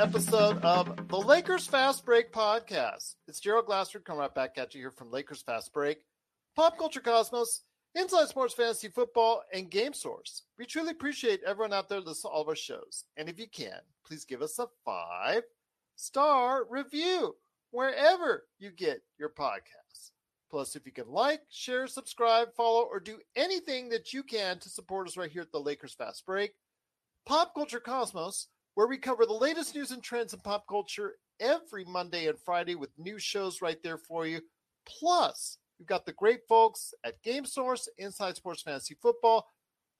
episode of the Lakers Fast Break podcast. It's Gerald Glassford coming right back at you here from Lakers Fast Break, Pop Culture Cosmos, Inside Sports Fantasy Football, and Game Source. We truly appreciate everyone out there listening to all of our shows. And if you can, please give us a five star review wherever you get your podcasts. Plus, if you can like, share, subscribe, follow, or do anything that you can to support us right here at the Lakers Fast Break, Pop Culture Cosmos, where we cover the latest news and trends in pop culture every Monday and Friday with new shows right there for you. Plus, we've got the great folks at Game Source, Inside Sports Fantasy Football,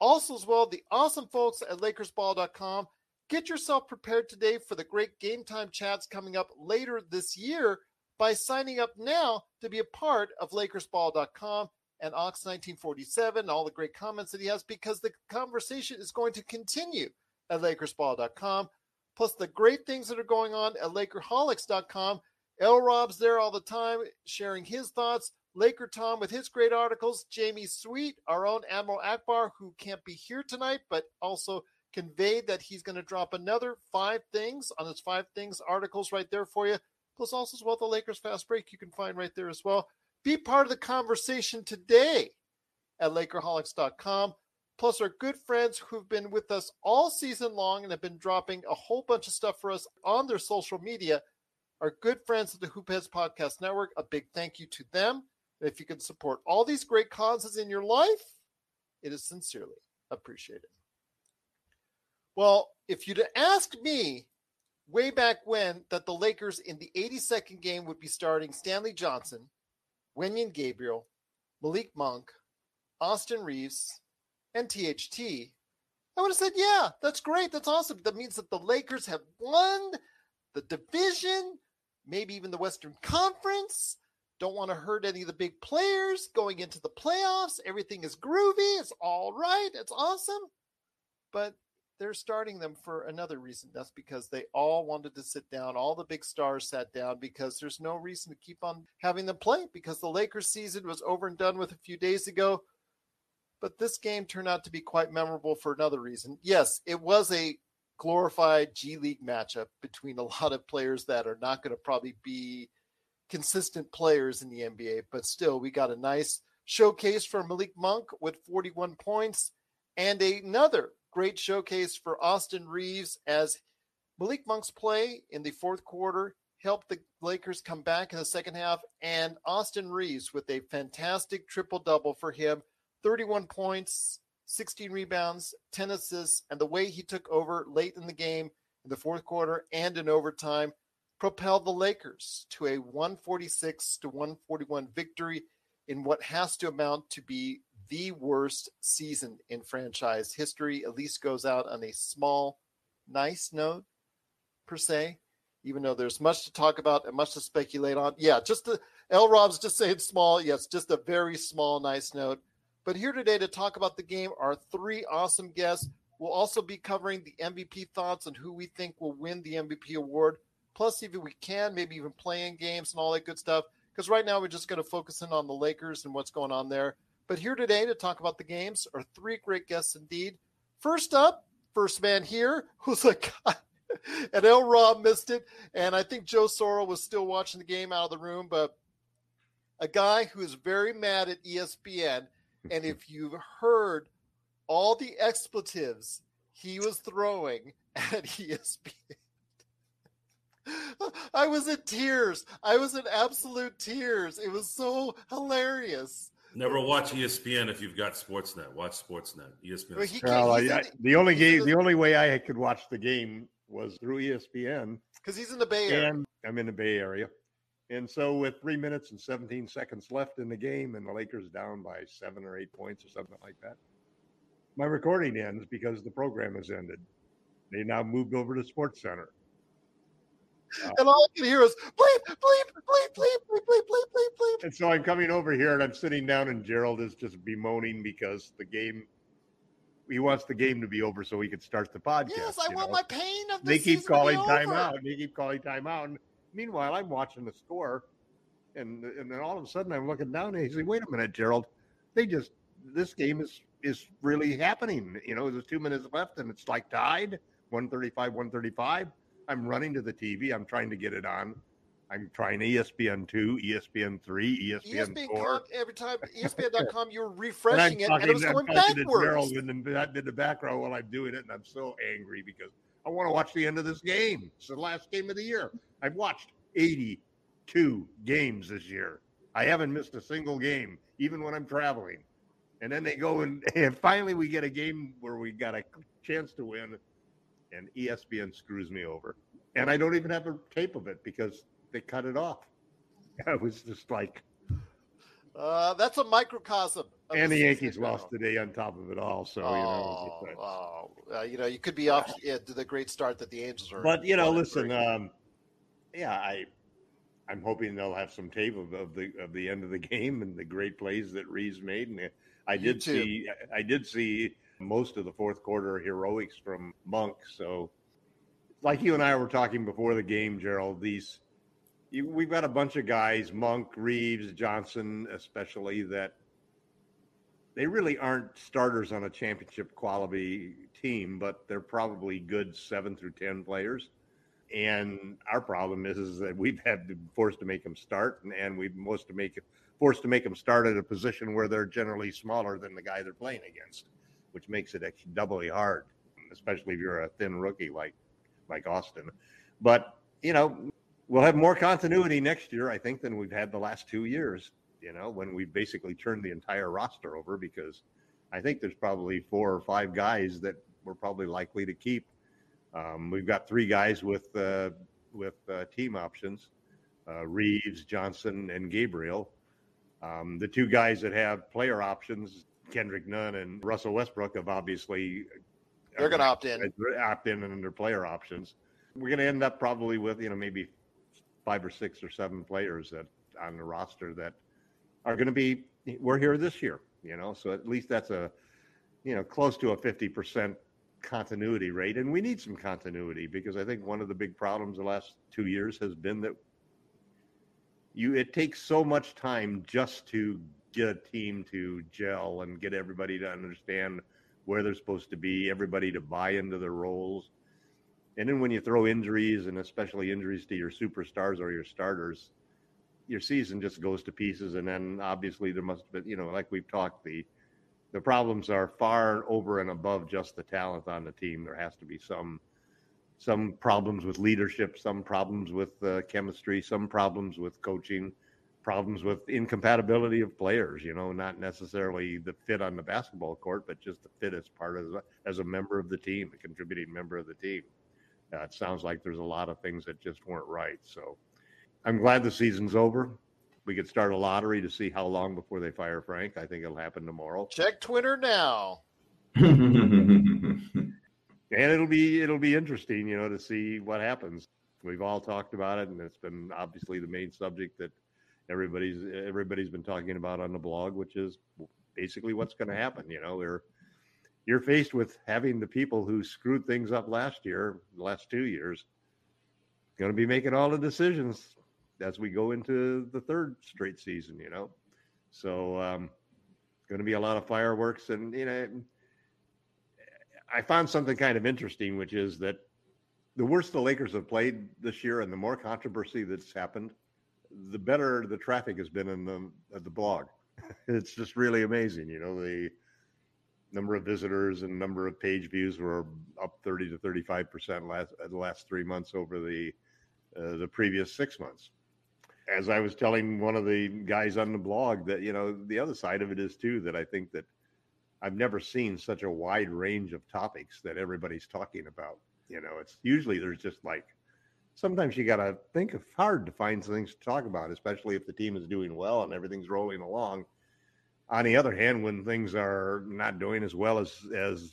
also as well the awesome folks at LakersBall.com. Get yourself prepared today for the great game time chats coming up later this year by signing up now to be a part of LakersBall.com and Ox 1947 and all the great comments that he has because the conversation is going to continue at LakersBall.com. Plus the great things that are going on at Lakerholics.com. L Rob's there all the time sharing his thoughts. Laker Tom with his great articles. Jamie Sweet, our own Admiral Ackbar, who can't be here tonight, but also conveyed that he's going to drop another five things on his five things articles right there for you. Plus also as well the Lakers Fast Break you can find right there as well. Be part of the conversation today at Lakerholics.com. Plus, our good friends who've been with us all season long and have been dropping a whole bunch of stuff for us on their social media. Our good friends at the Hoopheads Podcast Network, a big thank you to them. And if you can support all these great causes in your life, it is sincerely appreciated. Well, if you'd asked me way back when that the Lakers in the 82nd game would be starting Stanley Johnson, Wenyen Gabriel, Malik Monk, Austin Reaves, and THT, I would have said, yeah, that's great. That's awesome. That means that the Lakers have won the division, maybe even the Western Conference. Don't want to hurt any of the big players going into the playoffs. Everything is groovy. It's all right. It's awesome. But they're starting them for another reason. That's because they all wanted to sit down. All the big stars sat down because there's no reason to keep on having them play because the Lakers season was over and done with a few days ago. But this game turned out to be quite memorable for another reason. Yes, it was a glorified G League matchup between a lot of players that are not going to probably be consistent players in the NBA, but still, we got a nice showcase for Malik Monk with 41 points and another great showcase for Austin Reaves as Malik Monk's play in the fourth quarter helped the Lakers come back in the second half, and Austin Reaves with a fantastic triple double for him 31 points, 16 rebounds, 10 assists, and the way he took over late in the game in the fourth quarter and in overtime propelled the Lakers to a 146 to 141 victory in what has to amount to be the worst season in franchise history. At least goes out on a small, nice note, per se, even though there's much to talk about and much to speculate on. Yeah, just the L Rob's just saying small. Yes, just a very small, nice note. But here today to talk about the game are three awesome guests. We'll also be covering the MVP thoughts and who we think will win the MVP award. Plus, if we can, maybe even playing games and all that good stuff. Because right now we're just going to focus in on the Lakers and what's going on there. But here today to talk about the games are three great guests indeed. First up, first man here, who's a guy and El Rob missed it. And I think Joe Sorrell was still watching the game out of the room, but a guy who is very mad at ESPN. And if you've heard all the expletives he was throwing at ESPN, I was in tears. I was in absolute tears. It was so hilarious. Never watch ESPN if you've got Sportsnet. Watch Sportsnet. ESPN. Well, he, well, I, I, the only game, the only way I could watch the game was through ESPN because he's in the Bay Area. And I'm in the Bay Area, and so with three minutes and 17 seconds left in the game, and the Lakers down by seven or eight points or something like that, my recording ends because the program has ended. They now moved over to Sports Center. Uh, and all I can hear is bleep, bleep, bleep, bleep, bleep, bleep, bleep, bleep, bleep. And so I'm coming over here and I'm sitting down, and Gerald is just bemoaning because the game. He wants the game to be over so he could start the podcast. Yes, I want know? my pain of the They keep calling timeout. They keep calling timeout. And meanwhile, I'm watching the score, and and then all of a sudden I'm looking down and he's like, "Wait a minute, Gerald! They just this game is is really happening. You know, there's two minutes left and it's like tied, 135, 135." I'm running to the TV. I'm trying to get it on. I'm trying ESPN two, ESPN three, ESPN, ESPN four. every time ESPN.com, you're refreshing and it, and it was going backwards. In the, in the back row while I'm doing it, and I'm so angry because I want to watch the end of this game. It's the last game of the year. I've watched 82 games this year. I haven't missed a single game, even when I'm traveling. And then they go and, and finally we get a game where we got a chance to win and ESPN screws me over. And I don't even have a tape of it because they cut it off. I was just like, uh, that's a microcosm. And the Yankees lost today on top of it all. So, oh, you know, oh. Uh, you know, you could be off yeah, to the great start that the Angels are. But, you know, listen, um, yeah, I, I'm hoping they'll have some tape of, of, the of the end of the game and the great plays that Reaves made. And I did see, I did see most of the fourth quarter heroics from Monk. So, like you and I were talking before the game, Gerald, these you, we've got a bunch of guys, Monk, Reaves, Johnson, especially that they really aren't starters on a championship quality team, but they're probably good seven through ten players. And our problem is, is that we've had to forced to make them start, and, and we've most to make forced to make them start at a position where they're generally smaller than the guy they're playing against which makes it doubly hard, especially if you're a thin rookie like like Austin. But you know, we'll have more continuity next year, I think, than we've had the last two years. You know, when we basically turned the entire roster over, because I think there's probably four or five guys that we're probably likely to keep. Um, we've got three guys with uh, with uh, team options: uh, Reaves, Johnson, and Gabriel. Um, the two guys that have player options, Kendrick Nunn and Russell Westbrook have obviously they're going to opt in, opt in under player options. We're going to end up probably with you know maybe five or six or seven players that on the roster that are going to be we're here this year. You know, so at least that's a you know close to a fifty percent continuity rate, and we need some continuity because I think one of the big problems the last two years has been that you it takes so much time just to get a team to gel and get everybody to understand where they're supposed to be, everybody to buy into their roles. And then when you throw injuries and especially injuries to your superstars or your starters, your season just goes to pieces. And then obviously there must be, you know, like we've talked, the the problems are far over and above just the talent on the team. There has to be some some problems with leadership, some problems with uh, chemistry, some problems with coaching problems with incompatibility of players. You know, not necessarily the fit on the basketball court, but just the fit as part of the, as a member of the team, a contributing member of the team. Uh, it sounds like there's a lot of things that just weren't right. So I'm glad the season's over. We could start a lottery to see how long before they fire Frank. I think it'll happen tomorrow. Check Twitter now. and it'll be it'll be interesting, you know, to see what happens. We've all talked about it, and it's been obviously the main subject that everybody's everybody's been talking about on the blog, which is basically what's going to happen. You know, we're you're faced with having the people who screwed things up last year, the last two years, going to be making all the decisions as we go into the third straight season. You know, so um, it's going to be a lot of fireworks, and you know, I found something kind of interesting, which is that the worse the Lakers have played this year, and the more controversy that's happened, the better the traffic has been in the the blog. it's just really amazing. You know, the number of visitors and number of page views were up 30 to 35 percent last the last three months over the uh, the previous six months. As I was telling one of the guys on the blog, that you know the other side of it is too that I think that I've never seen such a wide range of topics that everybody's talking about. You know, it's usually there's just like sometimes you got to think of hard to find things to talk about, especially if the team is doing well and everything's rolling along. On the other hand, when things are not doing as well as as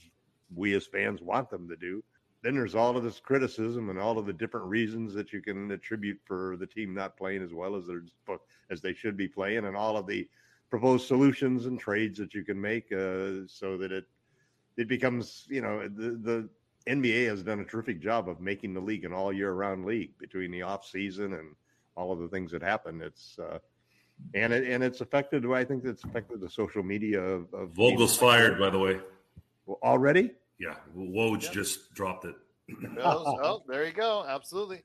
we as fans want them to do, then there's all of this criticism and all of the different reasons that you can attribute for the team not playing as well as they're as they should be playing, and all of the proposed solutions and trades that you can make uh, so that it it becomes you know the the NBA has done a terrific job of making the league an all year round league between the off season and all of the things that happen. It's uh, and it and it's affected. I think it's affected the social media of, of Vogel's fired, by the way. Well, already? Yeah, Woj yep. just dropped it. oh, there you go. Absolutely.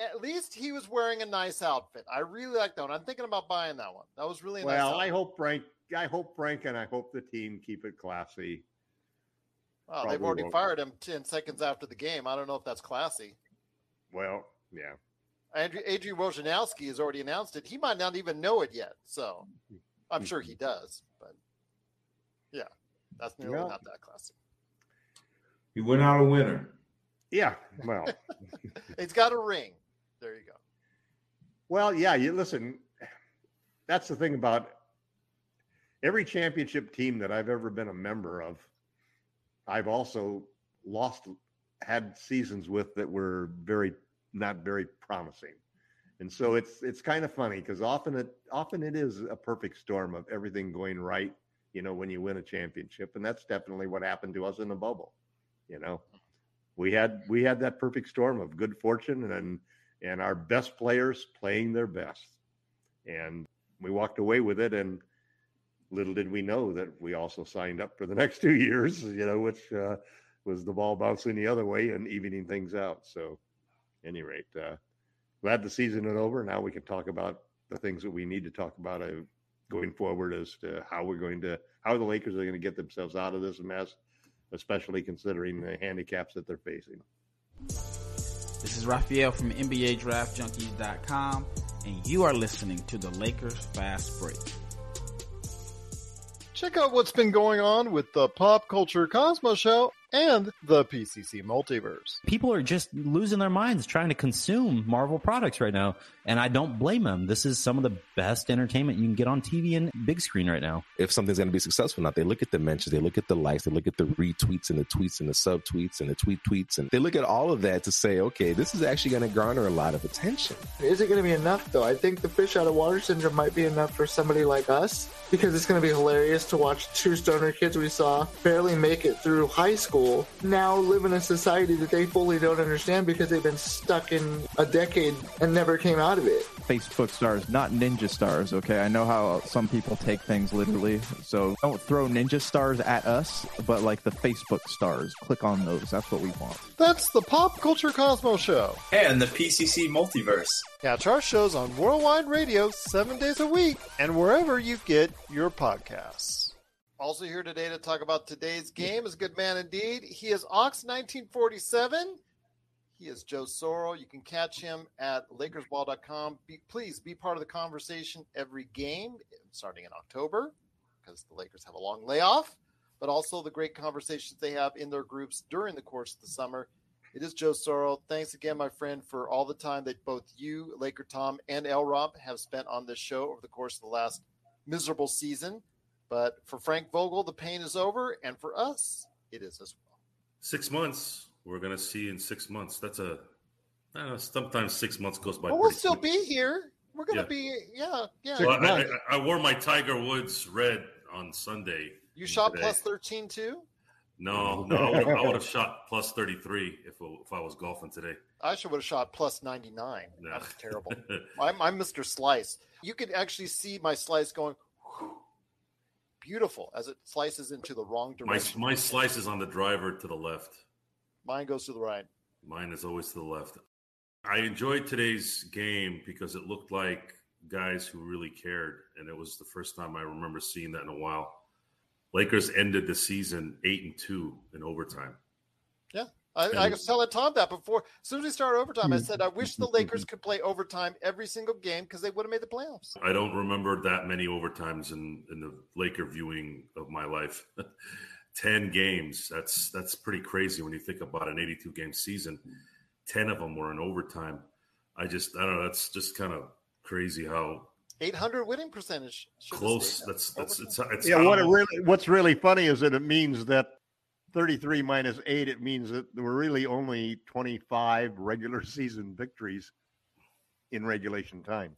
At least he was wearing a nice outfit. I really like that one. I'm thinking about buying that one. That was really well. Nice Well, I hope Frank. I hope Frank and I hope the team keep it classy well, they've already won't. fired him 10 seconds after the game. I don't know if that's classy. Well, yeah. Andrew, Adrian Wojnarowski has already announced it. He might not even know it yet. So I'm sure he mm-hmm. does. But yeah, that's nearly well, not that classy. He went out a winner. Yeah. Well, it's got a ring. There you go. Well, yeah. You listen. That's the thing about every championship team that I've ever been a member of I've also lost had seasons with that were very not very promising. And so it's it's kind of funny because often it often it is a perfect storm of everything going right, you know, when you win a championship. And that's definitely what happened to us in the bubble. You know. We had we had that perfect storm of good fortune and and our best players playing their best. And we walked away with it and little did we know that we also signed up for the next two years, you know, which uh, was the ball bouncing the other way and evening things out. So, any rate, uh, glad the season is over. Now we can talk about the things that we need to talk about uh, going forward as to how we're going to, how the Lakers are going to get themselves out of this mess, especially considering the handicaps that they're facing. This is Raphael from NBA Draft Junkies.com, and you are listening to the Lakers Fast Break. Check out what's been going on with the Pop Culture Cosmos Show and the PCC Multiverse. People are just losing their minds trying to consume Marvel products right now, and I don't blame them. This is some of the best entertainment you can get on TV and big screen right now. If something's going to be successful, not they look at the mentions, they look at the likes, they look at the retweets and the tweets and the subtweets and the tweet tweets, and they look at all of that to say, okay, this is actually going to garner a lot of attention. Is it going to be enough though? I think the fish out of water syndrome might be enough for somebody like us because it's going to be hilarious to watch two stoner kids we saw barely make it through high school now live in a society that they fully don't understand because they've been stuck in a decade and never came out of it. Facebook stars, not ninja stars, okay? I know how some people take things literally, so don't throw ninja stars at us, but like the Facebook stars. Click on those. That's what we want. That's the Pop Culture Cosmos Show. And the PCC Multiverse. Catch our shows on Worldwide Radio seven days a week and wherever you get your podcasts. Also here today to talk about today's game is a good man indeed. He is Ox 1947. He is Joe Sorrell. You can catch him at LakersBall.com. Be, please be part of the conversation every game starting in October because the Lakers have a long layoff, but also the great conversations they have in their groups during the course of the summer. It is Joe Sorrell. Thanks again, my friend, for all the time that both you, Laker Tom, and L Rob have spent on this show over the course of the last miserable season. But for Frank Vogel, the pain is over, and for us, it is as well. Six months. We're going to see in six months. That's a. I don't know. Sometimes six months goes by. But we'll still quick. be here. We're going to yeah. be. Yeah, yeah. Well, I, I, I, wore my Tiger Woods red on Sunday. You shot today. plus thirteen too. No, no, I would, have shot plus thirty three if if I was golfing today. I should would have shot plus ninety nine. No. That was terrible. I'm, I'm Mr. Slice. You could actually see my slice going. Beautiful as it slices into the wrong direction. My, my slice is on the driver to the left. Mine goes to the right. Mine is always to the left. I enjoyed today's game because it looked like guys who really cared, and it was the first time I remember seeing that in a while. Lakers ended the season eight and two in overtime. Yeah. I, I was telling Tom that before. As soon as we started overtime, I said, I wish the hmm. Lakers could play overtime every single game because they would have made the playoffs. I don't remember that many overtimes in, in the Laker viewing of my life. 10 games. That's that's pretty crazy when you think about an 82 game season. 10 of them were in overtime. I just I don't know, that's just kind of crazy how 800 winning percentage. close that's that's it's, it's yeah, what it really what's really funny is that it means that 33 minus 8 it means that there were really only 25 regular season victories in regulation time.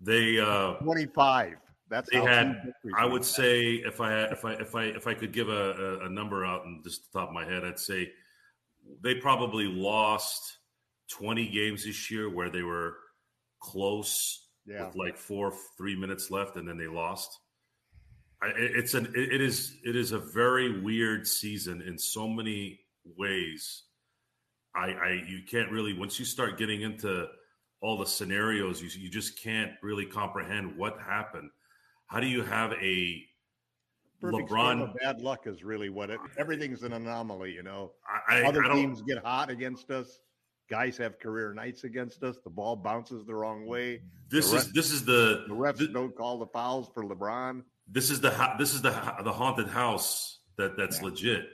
they uh 25. That's they how had victories I would say if I had if I if I if I could give a, a, a number out and just the top of my head, I'd say they probably lost 20 games this year where they were close Yeah. with like four three minutes left and then they lost. It's an it is it is a very weird season in so many ways. I I you can't really once you start getting into all the scenarios, you you just can't really comprehend what happened. How do you have a Perfect LeBron? bad luck is really what it. Everything's an anomaly, you know. I, Other I teams get hot against us. Guys have career nights against us. The ball bounces the wrong way. this the is ref- this is the The refs don't call the fouls for LeBron. This is the hou- this is the hou- the haunted house that that's legit,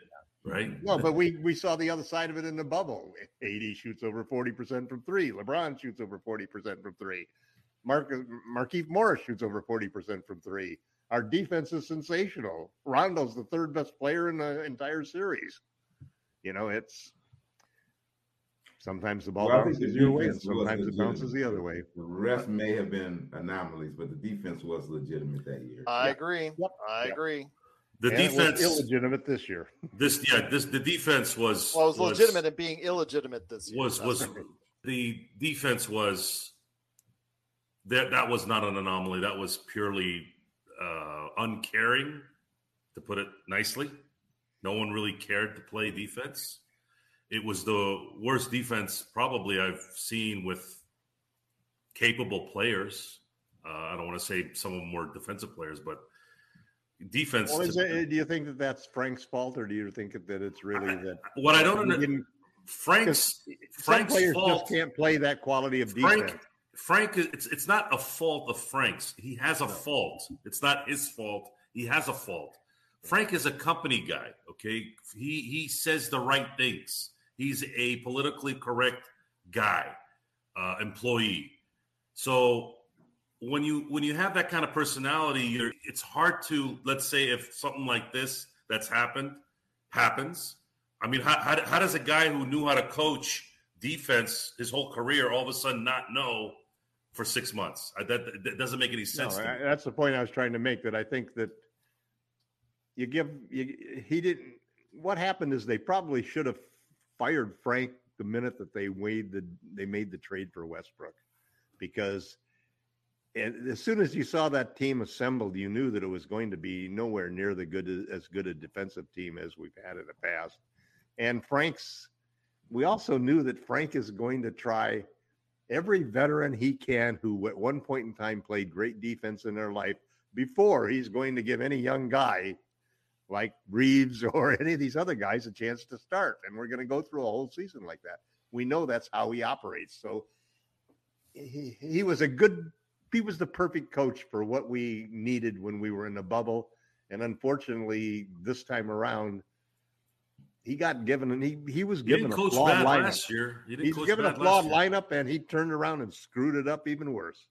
right? No, but we we saw the other side of it in the bubble. AD shoots over forty percent from three. LeBron shoots over forty percent from three. Mark Markieff Morris shoots over forty percent from three. Our defense is sensational. Rondo's the third best player in the entire series. You know, it's sometimes the ball Well, bounces your way, and defense was sometimes it bounces the other way. The ref may have been anomalies, but the defense was legitimate that year. I agree. Yep. I Yep. agree. The And it was defense, illegitimate this year. this yeah, this the defense was Well, it was legitimate and being illegitimate this year. was was right. the defense was that that was not an anomaly. That was purely uh, uncaring, to put it nicely. No one really cared to play defense. It was the worst defense probably I've seen with capable players. Uh, I don't want to say some of them were defensive players, but defense. Well, to- it, do you think that that's Frank's fault, or do you think that it's really that what I don't under, Frank's Frank's players fault. just can't play that quality of Frank, defense. Frank, it's it's not a fault of Frank's. He has a fault. It's not his fault. He has a fault. Frank is a company guy. Okay, he he says the right things. He's a politically correct guy, uh, employee. So when you when you have that kind of personality, you're, it's hard to let's say if something like this that's happened happens. I mean, how, how, how does a guy who knew how to coach defense his whole career all of a sudden not know for six months? I, that, that doesn't make any No, sense. I- that's the point I was trying to make. That I think that you give you, he didn't. What happened is they probably should have fired Frank the minute that they made the they made the trade for Westbrook, because and as soon as you saw that team assembled, you knew that it was going to be nowhere near the good as good a defensive team as we've had in the past. And Frank's, we also knew that Frank is going to try every veteran he can who at one point in time played great defense in their life before he's going to give any young guy like Reaves or any of these other guys a chance to start. And we're going to go through a whole season like that. We know that's how he operates. So he, he was a good, he was the perfect coach for what we needed when we were in the bubble. And unfortunately, this time around, he got given and he he was given didn't a coach flawed bad lineup. last year. He didn't He's coach given a bad flawed lineup, and he turned around and screwed it up even worse.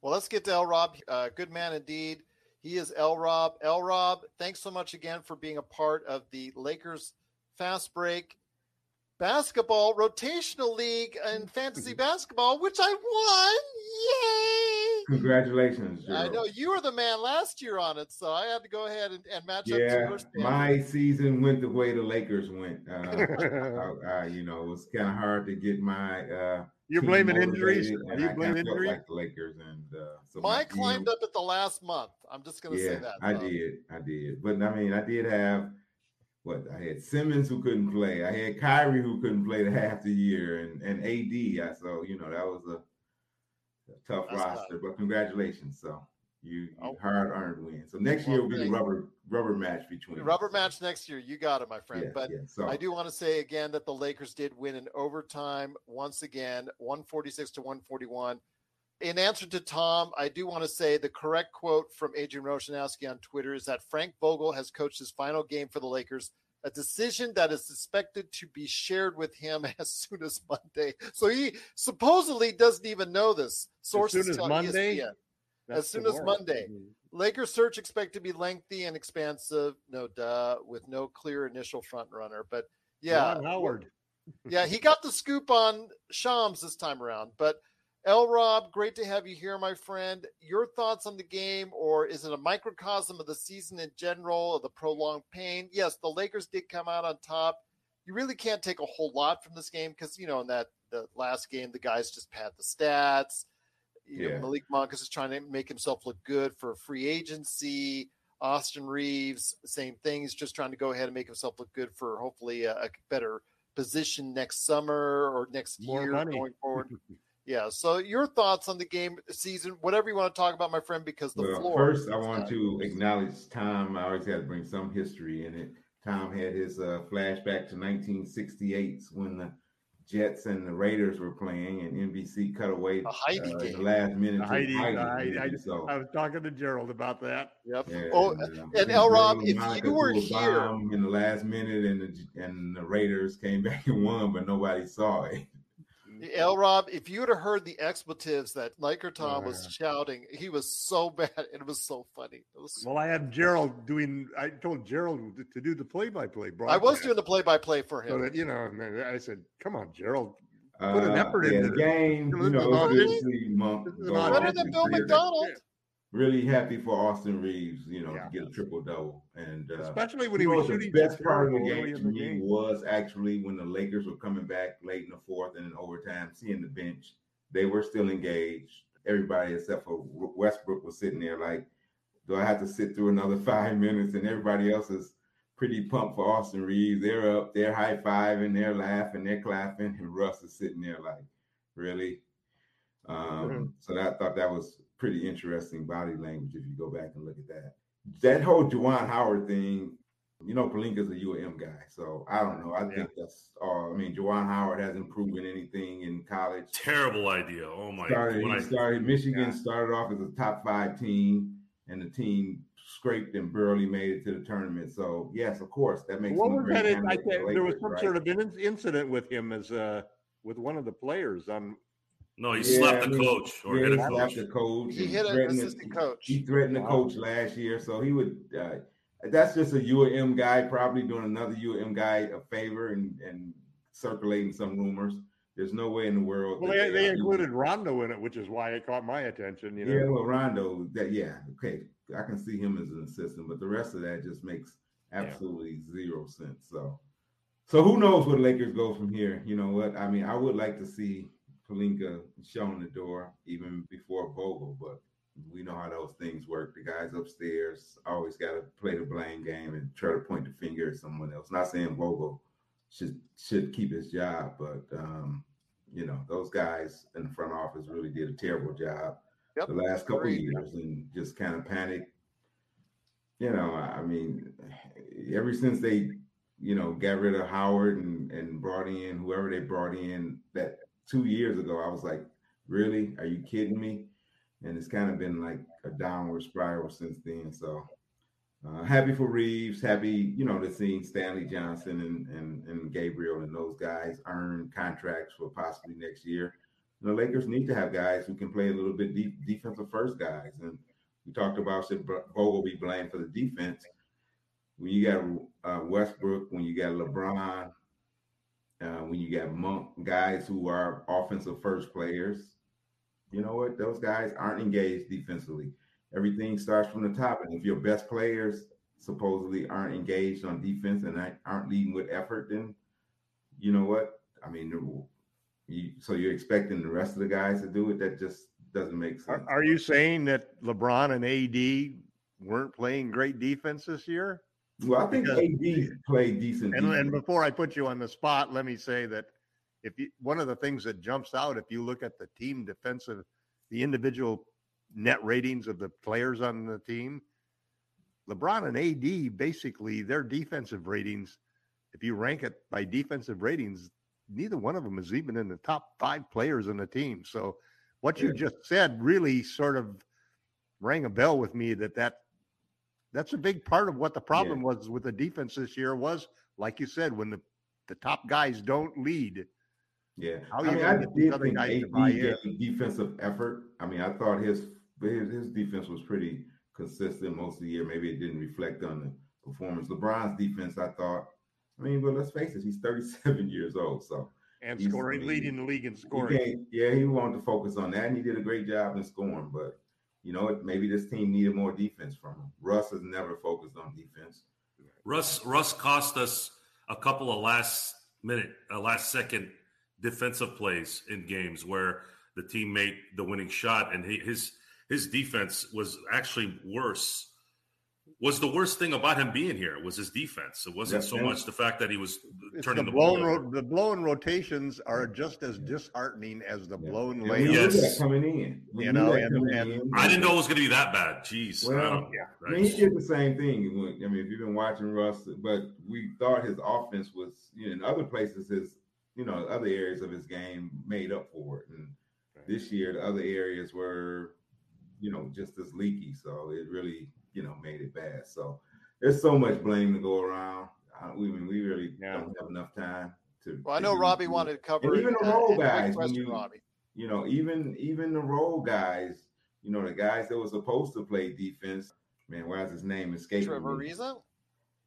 Well, let's get to L Rob. Uh, good man indeed. He is L Rob. L Rob, thanks so much again for being a part of the Lakers Fast Break Basketball Rotational League and Fantasy Basketball, which I won. Yay! Congratulations, I know you were the man last year on it, so I had to go ahead and, and match up Yeah, my season went the way the Lakers went. Uh, I, I, you know, it was kind of hard to get my. Uh, You're blaming injuries? motivated, Are and you I blaming injuries? Like the Lakers, and uh, so Mine my climbed team- up at the last month. I'm just going to yeah, say that. I so. did, I did, but I mean, I did have what I had Simmons who couldn't play. I had Kyrie who couldn't play the half the year, and and AD. I so you know that was a, a tough That's roster, but congratulations. So you, you Oh. hard earned win. So next year will be the rubber rubber match between Rubber match next year. You got it, my friend. Yeah, but yeah. So I do want to say again that the Lakers did win in overtime once again, 146 to 141. In answer to Tom, I do want to say the correct quote from Adrian Roshanowski on Twitter is that Frank Vogel has coached his final game for the Lakers, a decision that is suspected to be shared with him as soon as Monday. So he supposedly doesn't even know this. Sources as tell E Monday? ESPN. That's as soon tomorrow. as Monday. Lakers search expect to be lengthy and expansive, no duh, with no clear initial front runner. But yeah, Ron Howard. yeah, he got the scoop on Shams this time around. But L Rob, great to have you here, my friend. Your thoughts on the game, or is it a microcosm of the season in general, of the prolonged pain? Yes, the Lakers did come out on top. You really can't take a whole lot from this game because you know in that the last game the guys just pad the stats. You Yeah. know, Malik Monk is trying to make himself look good for free agency. Austin Reaves, same thing. He's just trying to go ahead and make himself look good for hopefully a, a better position next summer or next More year money. going forward. yeah. So your thoughts on the game season, whatever you want to talk about, my friend, because the well, floor. first I want to acknowledge Tom. I always got to bring some history in it. Tom had his uh, flashback to 1968 when the Jets and the Raiders were playing, and NBC cut away A Heidi uh, game. the last minute. to Heidi, Heidi I, movie, I, so, I was talking to Gerald about that. Yep. yeah, Oh, uh, and Big L. Rob, if Monica you were here- in the last minute, and the and the Raiders came back and won, but nobody saw it. L. Rob, if you would have heard the expletives that Laker Tom was shouting, he was so bad and it was so funny. It was, Well, I had Gerald doing. I told Gerald to do the play-by-play. I was doing the play-by-play for so him. that you know. And then I said, "Come on, Gerald, Put an Uh, effort yeah, into the game. This You is know, an it's good to audition. see Monk This is go an off Better than Bill clear. McDonald. Really happy for Austin Reaves, you know, Yeah. to get a triple double. And uh, especially when he was shooting the best part of the game to me game." was actually when the Lakers were coming back late in the fourth and in overtime, seeing the bench, they were still engaged. Everybody except for Westbrook was sitting there like, do I have to sit through another five minutes? And everybody else is pretty pumped for Austin Reaves. They're up, they're high fiving, they're laughing, they're clapping, and Russ is sitting there like, really? Um, so that, I thought that was pretty interesting body language if you go back and look at that. That whole Juwan Howard thing, you know, Pelinka's a UM guy, so I don't know. I Yeah. think that's all. I mean, Juwan Howard hasn't proven anything in college. Terrible idea. Oh my! Started, he started. Michigan Yeah. started off as a top five team, and the team scraped and barely made it to the tournament. So yes, of course, that makes What him was great that? I think there was some right? sort of in- incident with him as uh with one of the players on. No, he Yeah, slapped I the coach or yeah, hit he a slapped coach. the coach. He hit an threatened the- assistant coach. He threatened the Wow. coach last year, so he would. Uh, that's just a UM guy, probably doing another UM guy a favor and and circulating some rumors. There's no way in the world. Well, that they, they are- included Rondo in it, which is why it caught my attention. You know, Yeah, well, Rondo, that yeah, okay, I can see him as an assistant, but the rest of that just makes absolutely zero sense. So, so who knows where the Lakers go from here? You know what? I mean, I would like to see Pelinka shown the door even before Vogel, but we know how those things work. The guys upstairs always got to play the blame game and try to point the finger at someone else. Not saying Vogel should should keep his job, but um, you know those guys in the front office really did a terrible job Yep. the last couple of years and just kind of panicked. You know, I mean, ever since they, you know, got rid of Howard and and brought in whoever they brought in two years ago, I was like, really? Are you kidding me? And it's kind of been like a downward spiral since then. So uh, happy for Reaves, happy, you know, to seeing Stanley Johnson and, and and Gabriel and those guys earn contracts for possibly next year. And the Lakers need to have guys who can play a little bit deep, defensive first guys. And we talked about should Vogel be blamed for the defense. When you got uh, Westbrook, when you got LeBron, uh, when you got Monk, guys who are offensive first players, you know what? Those guys aren't engaged defensively. Everything starts from the top. And if your best players supposedly aren't engaged on defense and aren't leading with effort, then you know what? I mean, you, so you're expecting the rest of the guys to do it? That just doesn't make sense. are, are you saying that LeBron and AD weren't playing great defense this year? Well, I think Because- AD played decent. And, and before I put you on the spot, let me say that if you, one of the things that jumps out, if you look at the team defensive, the individual net ratings of the players on the team, LeBron and AD basically their defensive ratings, if you rank it by defensive ratings, neither one of them is even in the top five players in the team. So what you just said really sort of rang a bell with me that that that's a big part of what the problem was with the defense this year was like you said when the the top guys don't lead Yeah, How I you mean, gonna I did think AD gave defensive effort. I mean, I thought his, his his defense was pretty consistent most of the year. Maybe it didn't reflect on the performance. LeBron's defense, I thought. I mean, but let's face it, he's 37 years old, so and scoring leading the league in scoring. can't- yeah, he wanted to focus on that, and he did a great job in scoring. But you know, maybe this team needed more defense from him. Russ has never focused on defense. Russ Russ cost us a couple of last minute, uh, last second defensive plays in games where the team made the winning shot, and he, his his defense was actually worse. Was the worst thing about him being here was his defense. It wasn't Yeah, so much the fact that he was turning the the, ball. blown over. ro- the blown rotations are just as disheartening as the Yeah. blown And we layups. Yes. coming in. We You know, and- and in. I didn't know it was going to be that bad. Jeez. Well, I don't- yeah. I mean, he did the same thing. when- I mean, if you've been watching Russ, but we thought his offense was, you know, in other places, his, you know, other areas of his game made up for it. And this year, the other areas were, you know, just as leaky. So it really, you know, made it bad. So there's so much blame to go around. Uh, we I mean, we really Yeah. don't have enough time to. Well, I know Robbie into wanted to cover And even the role and guys, when you- Robbie. you know, even even the role guys, you know, the guys that were supposed to play defense. Man, why is his name escaping Trevor me? Reza?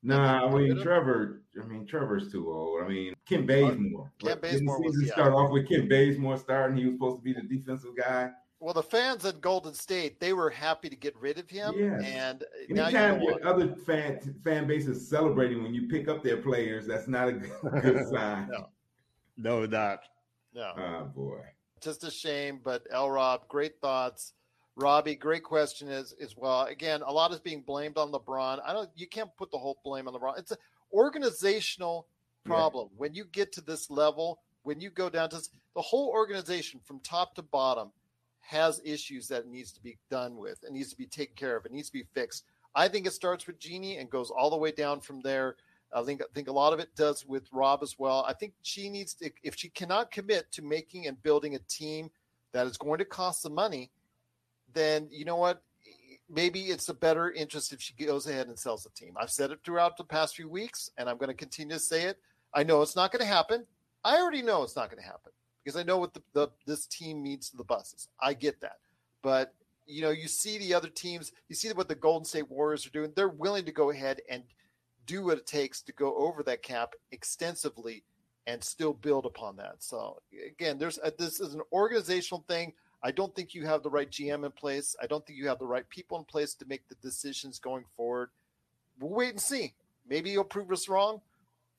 Nah, I mean. Trevor. I mean Trevor's too old. I mean Ken Bazemore. Ken What, didn't the was- season yeah. start off with Ken Bazemore starting. He was supposed to be the defensive guy. Well, the fans at Golden State, they were happy to get rid of him. Yes. And now you Anytime know your other fan fan base is celebrating when you pick up their players, that's not a good, good sign. No. No, not. No. Oh boy. just a shame. But L Rob, great thoughts. Robbie, great question as as well. Again, a lot is being blamed on LeBron. I don't. You can't put the whole blame on LeBron. It's an organizational Yeah. problem. When you get to this level, when you go down to the whole organization from top to bottom has issues that needs to be done with. It needs to be taken care of. It needs to be fixed. I think it starts with Jeannie and goes all the way down from there. I think I think a lot of it does with Rob as well. I think she needs to if she cannot commit to making and building a team that is going to cost some money, then you know what? Maybe it's a better interest if she goes ahead and sells the team. I've said it throughout the past few weeks, and I'm going to continue to say it. I know it's not going to happen. I already know it's not going to happen because I know what the, the this team means to the Busses. I get that, but you know, you see the other teams, you see what the Golden State Warriors are doing. They're willing to go ahead and do what it takes to go over that cap extensively and still build upon that. So again, there's a, this is an organizational thing. I don't think you have the right GM in place. I don't think you have the right people in place to make the decisions going forward. We'll wait and see. Maybe you'll prove us wrong,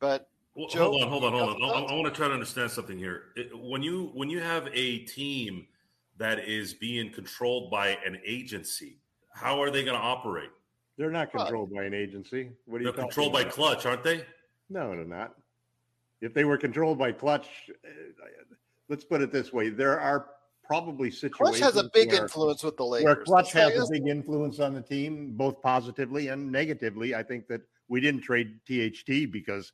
but Well, Joe, hold on, hold on, hold on. I. I want to try to understand something here. It- when you when you have a team that is being controlled by an agency, how are they going to operate? They're not Well, controlled by an agency. What are you They're talking controlled by about? Clutch, aren't they? No, they're not. If they were controlled by Clutch, uh, let's put it this way: there are probably situations Clutch has a big where, influence with the Lakers. where Clutch Let's has a big influence on the team, both positively and negatively. I think that we didn't trade THT because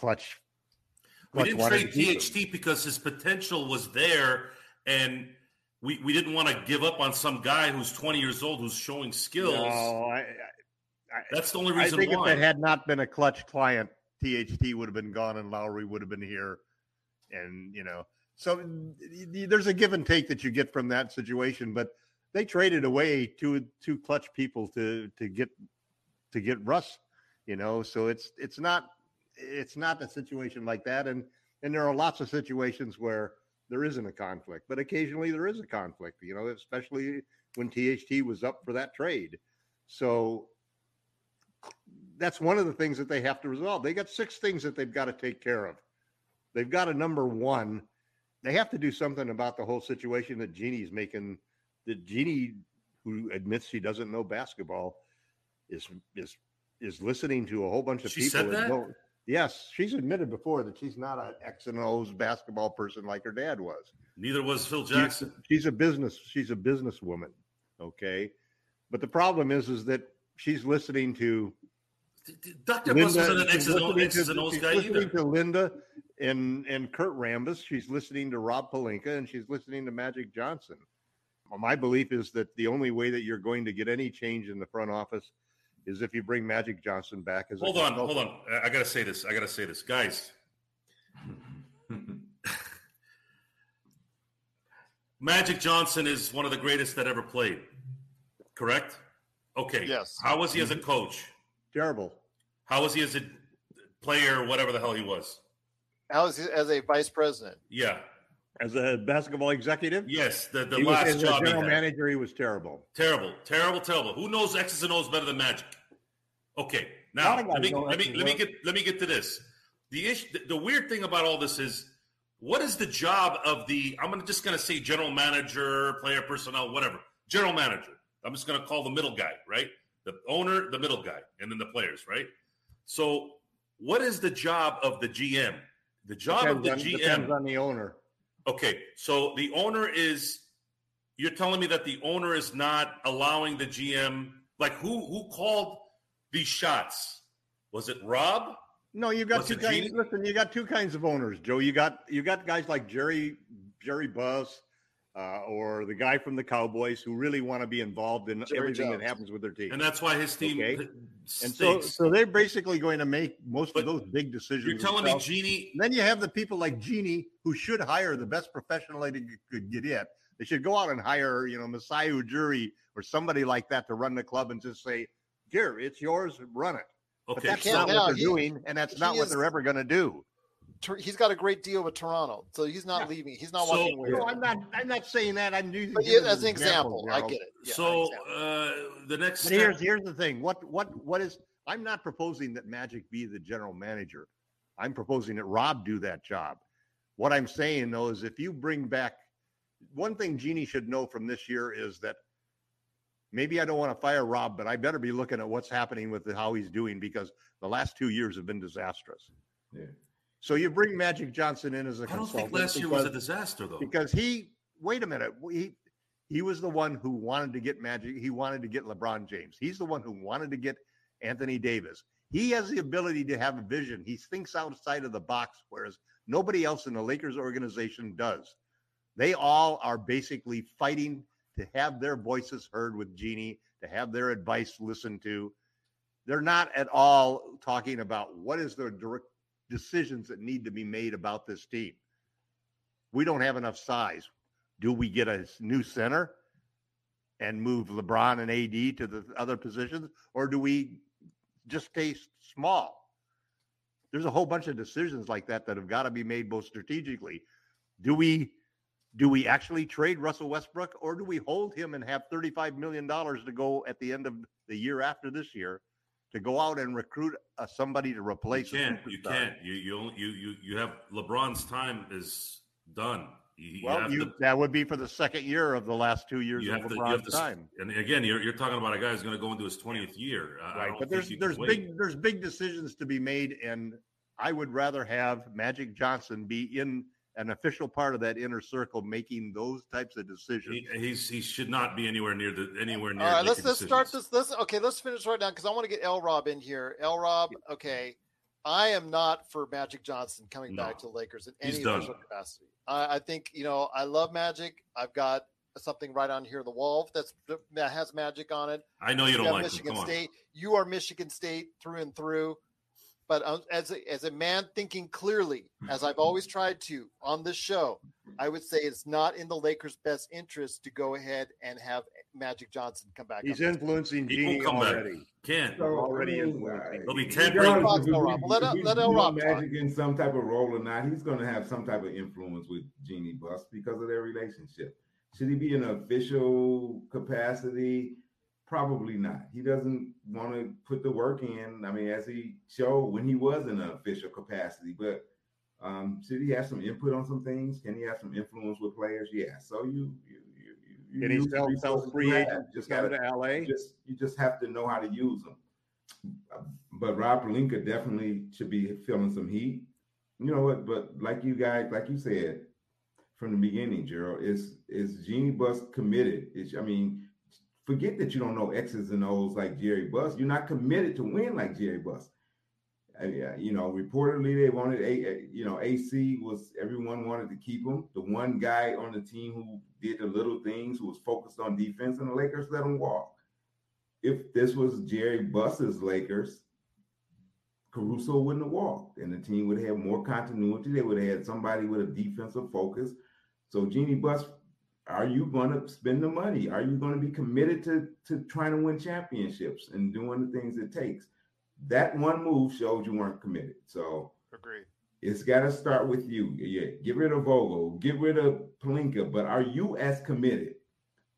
Clutch. We didn't trade to keep him. THT because his potential was there, and we, we didn't want to give up on some guy who's 20 years old who's showing skills. No, I, I, That's the only reason. I think why. if it had not been a Clutch client, THT would have been gone and Lowry would have been here, and you know, so there's a give and take that you get from that situation. But they traded away two two Clutch people to to get to get Russ, you know. So it's it's not it's not a situation like that, and and there are lots of situations where there isn't a conflict, but occasionally there is a conflict, you know, especially when THT was up for that trade. So that's one of the things that they have to resolve. They got six things that they've got to take care of. They've got a number one. They have to do something about the whole situation that Jeannie's making. That Jeannie, who admits she doesn't know basketball, is is is listening to a whole bunch of She people. said that? Yes, she's admitted before that she's not an X and O's basketball person like her dad was. Neither was Phil Jackson. She's, a business. She's a businesswoman. Okay, but the problem is, is that she's listening to Dr. Buss wasn't an she's X's and O- listening and O's she's guy listening either. to Linda and and Kurt Rambis. She's listening to Rob Pelinka, and she's listening to Magic Johnson. Well, my belief is that the only way that you're going to get any change in the front office is if you bring Magic Johnson back as Hold a on, hold on. I- I gotta say this. I gotta say this, guys. Magic Johnson is one of the greatest that ever played. Correct? Okay. Yes. How was he as a mm-hmm. coach? Terrible. How was he as a player? Whatever the hell he was. How was he as a vice president? Yeah. As a basketball executive, Yes. The the he was, last as a job he general had. manager, he was terrible. Terrible, terrible, terrible. Who knows X's and O's better than Magic? Okay, now lot of guys let me let me let me get let me get to this. The issue, the, the weird thing about all this is, what is the job of the? I'm gonna just gonna say general manager, player personnel, whatever. General manager. I'm just gonna call the middle guy, right? The owner, the middle guy, and then the players, right? So, what is the job of the GM? The job Depends of on, the GM. depends on the owner. Okay, so the owner is you're telling me that the owner is not allowing the GM like who who called these shots? Was it Rob? No, you got Was two kinds. Genie? Listen, you got two kinds of owners, Joe. You got you got guys like Jerry Jerry Buss, uh, or the guy from the Cowboys who really want to be involved in Jerry everything Jones. that happens with their team. And that's why his team Okay. and so, so they're basically going to make most But of those big decisions. you're telling me themselves. Genie And then you have the people like Genie who should hire the best professional they could get in. They should go out and hire, you know, Masai Ujiri or somebody like that to run the club and just say, "Here, it's yours, run it." But Okay, that's can't now. what they're He- doing, and that's he not what is- they're ever going to do. He's got a great deal with Toronto, so he's not Yeah. leaving. He's not So- walking away. No, I'm not. I'm not saying that. I'm using But him yeah, as an example, I get it. Yeah, so uh, the next But step, here's here's the thing. What what what is? I'm not proposing that Magic be the general manager. I'm proposing that Rob do that job. What I'm saying though is, if you bring back one thing, Jeannie should know from this year is that maybe I don't want to fire Rob, but I better be looking at what's happening with how he's doing because the last two years have been disastrous. Yeah. So you bring Magic Johnson in as a I don't consultant think last year was a disaster though. because he wait a minute he he was the one who wanted to get magic he wanted to get lebron james he's the one who wanted to get anthony davis he has the ability to have a vision he thinks outside of the box whereas nobody else in the lakers organization does they all are basically fighting to have their voices heard with Jeannie, to have their advice listened to. They're not at all talking about what is the direct decisions that need to be made about this team. We don't have enough size. Do we get a new center and move LeBron and AD to the other positions, or do we just stay small? There's a whole bunch of decisions like that that have got to be made both strategically. Do we do we actually trade Russell Westbrook, or do we hold him and have $35 million to go at the end of the year after this year to go out and recruit uh, somebody to replace? a can't. You can't. You you only- you you you have LeBron's time is done. You, Well, you, to, that would be for the second year of the last two years you of have to, you LeBron's have to, time. and again, you're, you're talking about a guy who's going to go into his 20th year. I- Right, but there's there's big there's big decisions to be made, and I would rather have Magic Johnson be in an official part of that inner circle, making those types of decisions. He, he's he should not be anywhere near the anywhere near. All right, let's let's start this. Let's okay. Let's finish right now because I want to get L Rob in here. L Rob, okay. I am not for Magic Johnson coming back to the Lakers in any official capacity. I, I think you know I love Magic. I've got something right on here the wall that's that has Magic on it. I know you don't like. Michigan Come on. State. You are Michigan State through and through. But um, as a, as a man thinking clearly, as I've always tried to on this show, I would say it's not in the Lakers' best interest to go ahead and have Magic Johnson come back. He's influencing He Genie won't back. already. Can't. So, already I mean, influencing. He'll be regardless tampering. If Rob. Let- if he's let Rob. Magic in some type of role or not, he's going to have some type of influence with Jeannie Buss because of their relationship. Should he be in an official capacity? Probably not. He doesn't want to put the work in. I mean, as he showed when he was in an official capacity, but um, should he have some input on some things? Can he have some influence with players? Yeah. So you you you you, you Can he sell, sell free you Just gotta to LA? just you just have to know how to use them. but Rob Pelinka definitely should be feeling some heat. You know what? But like you guys, like you said from the beginning, Gerald, is is Jeanie Buss committed? Is I mean, forget that you don't know X's and O's like Jerry Buss. You're not committed to win like Jerry Buss. Uh, you know, reportedly they wanted a, you know, AC was everyone wanted to keep him. The one guy on the team who did the little things, who was focused on defense, and the Lakers let him walk. If this was Jerry Buss's Lakers, Caruso wouldn't have walked, and the team would have more continuity. They would have had somebody with a defensive focus. So, Jeannie Buss, are you going to spend the money? Are you going to be committed to to trying to win championships and doing the things it takes? That one move showed you weren't committed. So, agreed. It's got to start with you. Yeah, get rid of Vogel, get rid of Pelinka, but are you as committed?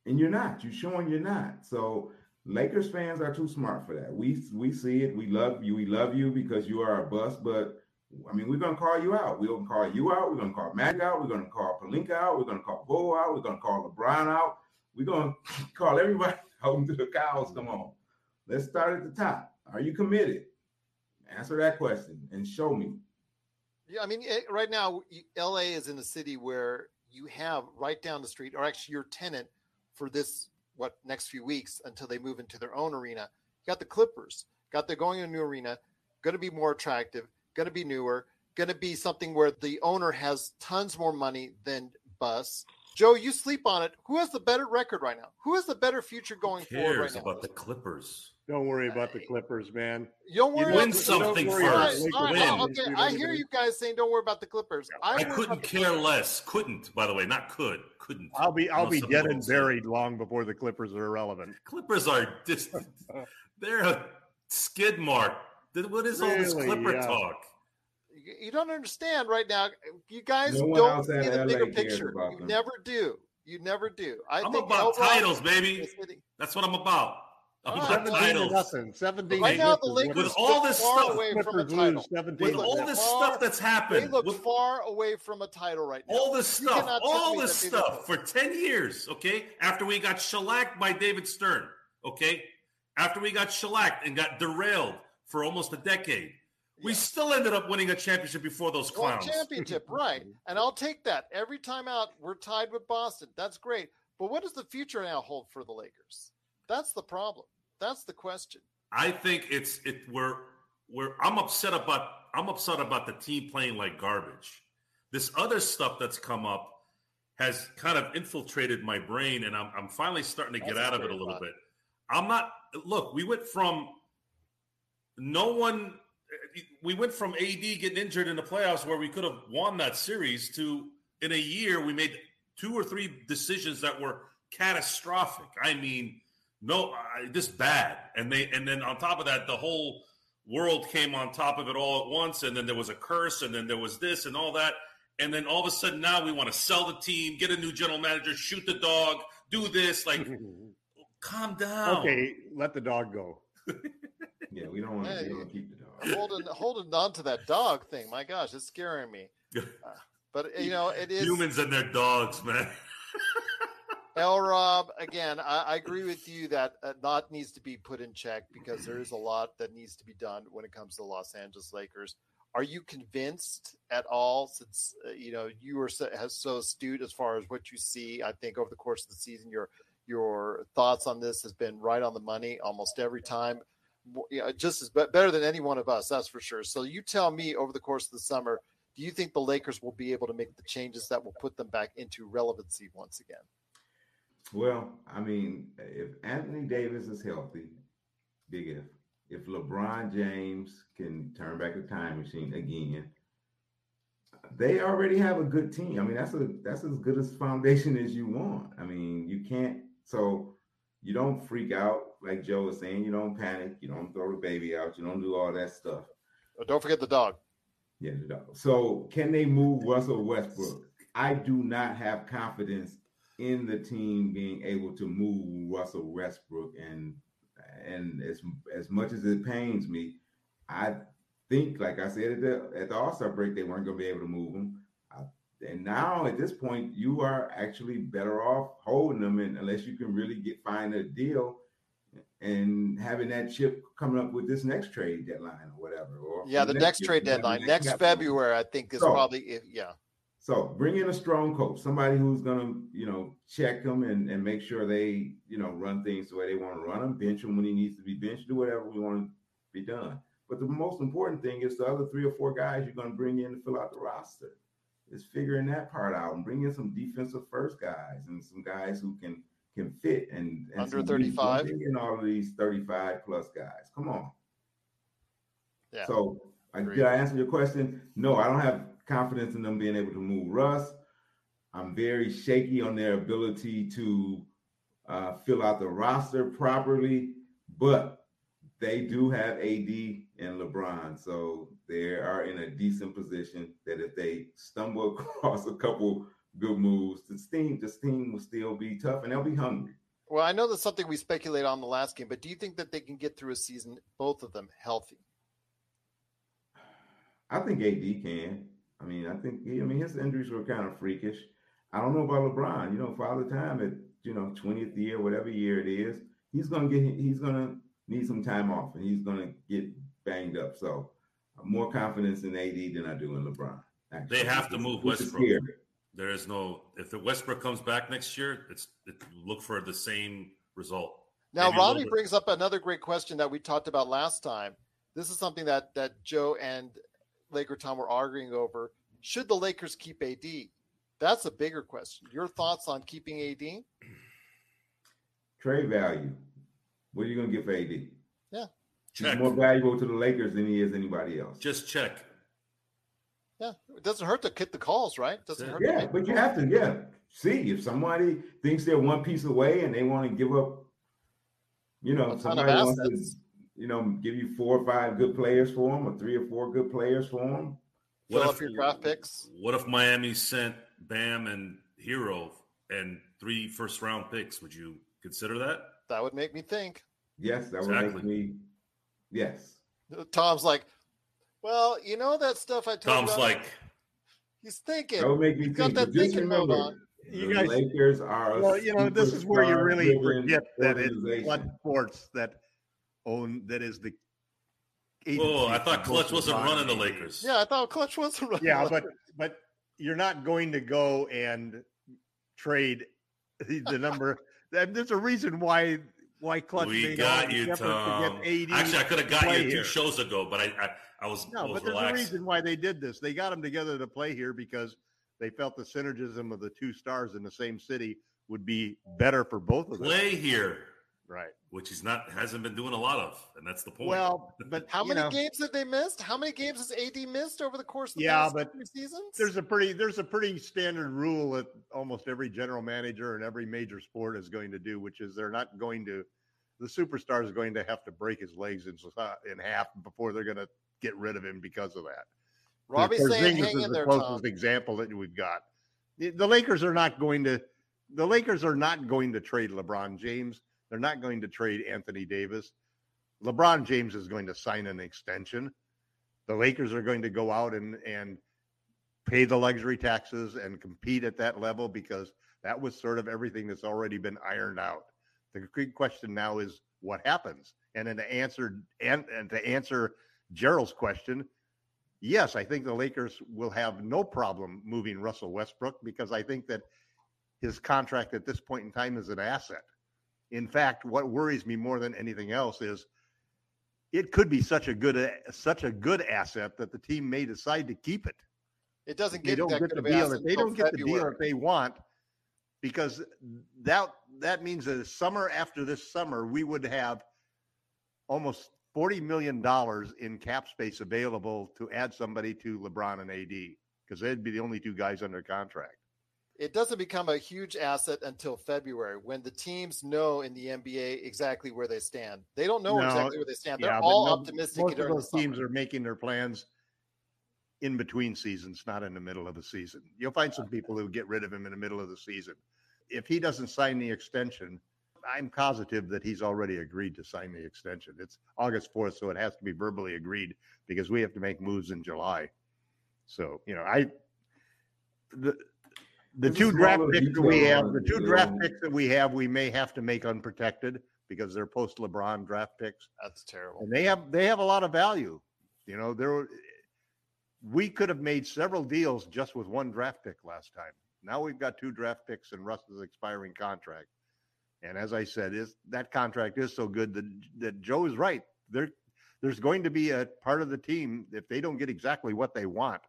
And you're not. You're showing you're not. So Lakers fans are too smart for that. We we see it. We love you. We love you because you are a bust. But I mean, we're gonna call you out. We're gonna call you out. We're gonna call Mac out. We're gonna call Pelinka out. We're gonna call Bo out. We're gonna call LeBron out. We're gonna call everybody out until the cows come on. Let's start at the top. Are you committed? Answer that question and show me. Yeah, I mean, it, right now, LA is in a city where you have right down the street, or actually your tenant for this what next few weeks until they move into their own arena. You got the Clippers, got they're going to a new arena, going to be more attractive, going to be newer, going to be something where the owner has tons more money than Buss. Joe, you sleep on it. Who has the better record right now? Who has the better future going forward right now? about the Clippers? Don't worry about the Clippers, man. You don't worry. You win something first. Right, right, okay, I hear you guys saying don't worry about the Clippers. I, I couldn't care less. Couldn't, by the way, not could. Couldn't. I'll be I'll be dead and buried long before the Clippers are irrelevant. Clippers are just they're a skid mark. What is really? all this Clipper yeah. talk? You don't understand right now. You guys no don't see the bigger picture. You them. never do. You never do. I am about titles, baby. That's what I'm about. I'm about 17 titles. nothing. 17 right now, the Lakers with all this stuff away from a title. With all this far, stuff that's happened, they look with, far away from a title right now. All this stuff, all this stuff for 10 years. Okay, after we got shellacked by David Stern. Okay, after we got shellacked and got derailed for almost a decade. We still ended up winning a championship before those clowns. Championship, right? And I'll take that every time out. We're tied with Boston. That's great. But what does the future now hold for the Lakers? That's the problem. That's the question. I think it's it. We're we're. I'm upset about. I'm upset about the team playing like garbage. This other stuff that's come up has kind of infiltrated my brain, and I'm I'm finally starting to that's get out of it a little bit. I'm not. Look, we went from no one we went from AD getting injured in the playoffs where we could have won that series to in a year we made two or three decisions that were catastrophic. I mean, no, I, this bad, and they and then on top of that, the whole world came on top of it all at once, and then there was a curse, and then there was this and all that, and then all of a sudden now we want to sell the team, get a new general manager, shoot the dog, do this, like, calm down. Okay, let the dog go. yeah, we don't want to hey, keep the dog. holding holding on to that dog thing. My gosh, it's scaring me. Uh, but you know, it is humans and their dogs, man. L. Rob, again, I, I, agree with you that a lot needs to be put in check because there is a lot that needs to be done when it comes to the Los Angeles Lakers. Are you convinced at all, since uh, you know you were so, so astute as far as what you see? I think over the course of the season, your your thoughts on this has been right on the money almost every time you know, just as better than any one of us, that's for sure. So you tell me over the course of the summer, do you think the Lakers will be able to make the changes that will put them back into relevancy once again? Well, I mean, if Anthony Davis is healthy, big if. If LeBron James can turn back the time machine again, they already have a good team. I mean, that's a that's as good as foundation as you want. I mean, you can't so you don't freak out like Joe was saying. You don't panic. You don't throw the baby out. You don't do all that stuff. But don't forget the dog. Yeah, the dog. So can they move Russell Westbrook? I do not have confidence in the team being able to move Russell Westbrook, and and as as much as it pains me, I think, like I said at the at the All Star break, they weren't going to be able to move him. And now at this point, you are actually better off holding them, and unless you can really get find a deal, and having that chip coming up with this next trade deadline or whatever. Or Yeah, the next trade deadline, next February, I think is So- probably yeah. So bring in a strong coach, somebody who's gonna, you know, check them and, and make sure they, you know, run things the way they want to run them, bench them when he needs to be benched, do whatever we want to be done. But the most important thing is the other three or four guys you're gonna bring in to fill out the roster. Is figuring that part out and bring in some defensive first guys and some guys who can can fit and, and Under 35? and all of these 35 plus guys. Come on. Yeah. So I, did I answer your question? No, I don't have confidence in them being able to move Russ. I'm very shaky on their ability to uh, fill out the roster properly, but they do have AD and LeBron, so they are in a decent position that if they stumble across a couple good moves, the team, this team will still be tough and they'll be hungry. Well, I know that's something we speculated on the last game, but do you think that they can get through a season, both of them healthy? I think AD can. I mean, I think he, I mean his injuries were kind of freakish. I don't know about LeBron. You know, Father Time at you know twentieth year, whatever year it is, he's gonna get he's gonna need some time off, and he's gonna get banged up. So, more confidence in AD than I do in LeBron. actually. They have to move Which is Westbrook. Scary. There is no if the Westbrook comes back next year, it's it, look for the same result. Now, Maybe a little Robbie brings up another great question that we talked about last time. This is something that that Joe and Laker Tom were arguing over. Should the Lakers keep AD? That's a bigger question. Your thoughts on keeping AD? Trade value. What are you gonna get for AD? Yeah. He's more valuable to the Lakers than he is anybody else. Just check. Yeah, it doesn't hurt to get the calls, right? It doesn't hurt. Yeah, make but you have to, yeah, see if somebody thinks they're one piece away and they want to give up, you know, A ton of somebody wants to, you know, give you four or five good players for them or three or four good players for them. Fill What up if- your draft picks. What if Miami sent Bam and Herro and three first round picks? Would you consider that? That would make me think. Yes, that would make me, yes. Tom's like, well, you know that stuff I told Tom's you. like, he's thinking. That would make me He's got that just thinking mode on. You the guys- Lakers are a Well, you know, this is where you really superstar-driven forget that it's organization. Clutch Sports that own that is the. oh, I thought Clutch wasn't running the. Lakers. Yeah, I thought Clutch wasn't running. Yeah, the but but you're not going to go and trade the, the number. and There's a reason why why Clutch we got you, effort Tom. to get AD. Actually, I could have got you two here. shows ago, but I I, I was I No, was but there's relaxed. a reason why they did this. They got them together to play here because they felt the synergism of the two stars in the same city would be better for both of them. Play here, Right. which he's not hasn't been doing a lot of, and that's the point. Well, but How many know, games have they missed? How many games has AD missed over the course of the Yeah, past but three seasons? there's a pretty there's a pretty standard rule that almost every general manager and every major sport is going to do, which is they're not going to the superstar is going to have to break his legs in, in half before they're going to get rid of him because of that. Robbie's Porzingis saying hang is in the there, closest Tom. example that we've got. The the Lakers are not going to the Lakers are not going to trade LeBron James. They're not going to trade Anthony Davis. LeBron James is going to sign an extension. The Lakers are going to go out and and pay the luxury taxes and compete at that level because that was sort of everything that's already been ironed out. The big question now is what happens. And then to answer and, and to answer Gerald's question, yes, I think the Lakers will have no problem moving Russell Westbrook because I think that his contract at this point in time is an asset. In fact, what worries me more than anything else is it could be such a good such a good asset that the team may decide to keep it. It doesn't get, They don't that get the deal. If they don't get the deal February. that they want, because that that means that summer after this summer, we would have almost forty million dollars in cap space available to add somebody to LeBron and AD because they'd be the only two guys under contract. It doesn't become a huge asset until February when the teams know in the NBA exactly where they stand. They don't know No, exactly where they stand. They're all no- optimistic Most of the those teams summer. are making their plans in between seasons, not in the middle of the season. You'll find some people who get rid of him in the middle of the season. If he doesn't sign the extension, I'm positive that he's already agreed to sign the extension. It's August 4th, so it has to be verbally agreed because we have to make moves in July. So, you know, I the the There's two draft picks that we have, the two you draft picks that we have, we may have to make unprotected because they're post LeBron draft picks. That's terrible. And they have they have a lot of value. You know, there we could have made several deals just with one draft pick last time. Now we've got two draft picks and Russ's expiring contract. And as I said, is that contract is so good that that Joe is right. There there's going to be a part of the team if they don't get exactly what they want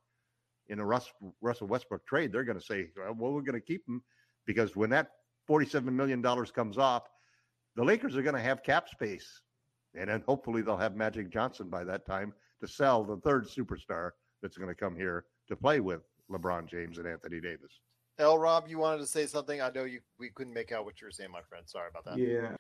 in a Russ, Russell Westbrook trade, they're going to say, well, we're going to keep him because when that $47 million comes off, the Lakers are going to have cap space. And then hopefully they'll have Magic Johnson by that time to sell the third superstar that's going to come here to play with LeBron James and Anthony Davis. L. Rob, you wanted to say something? I know you. We couldn't make out what you were saying, my friend. Sorry about that. Yeah,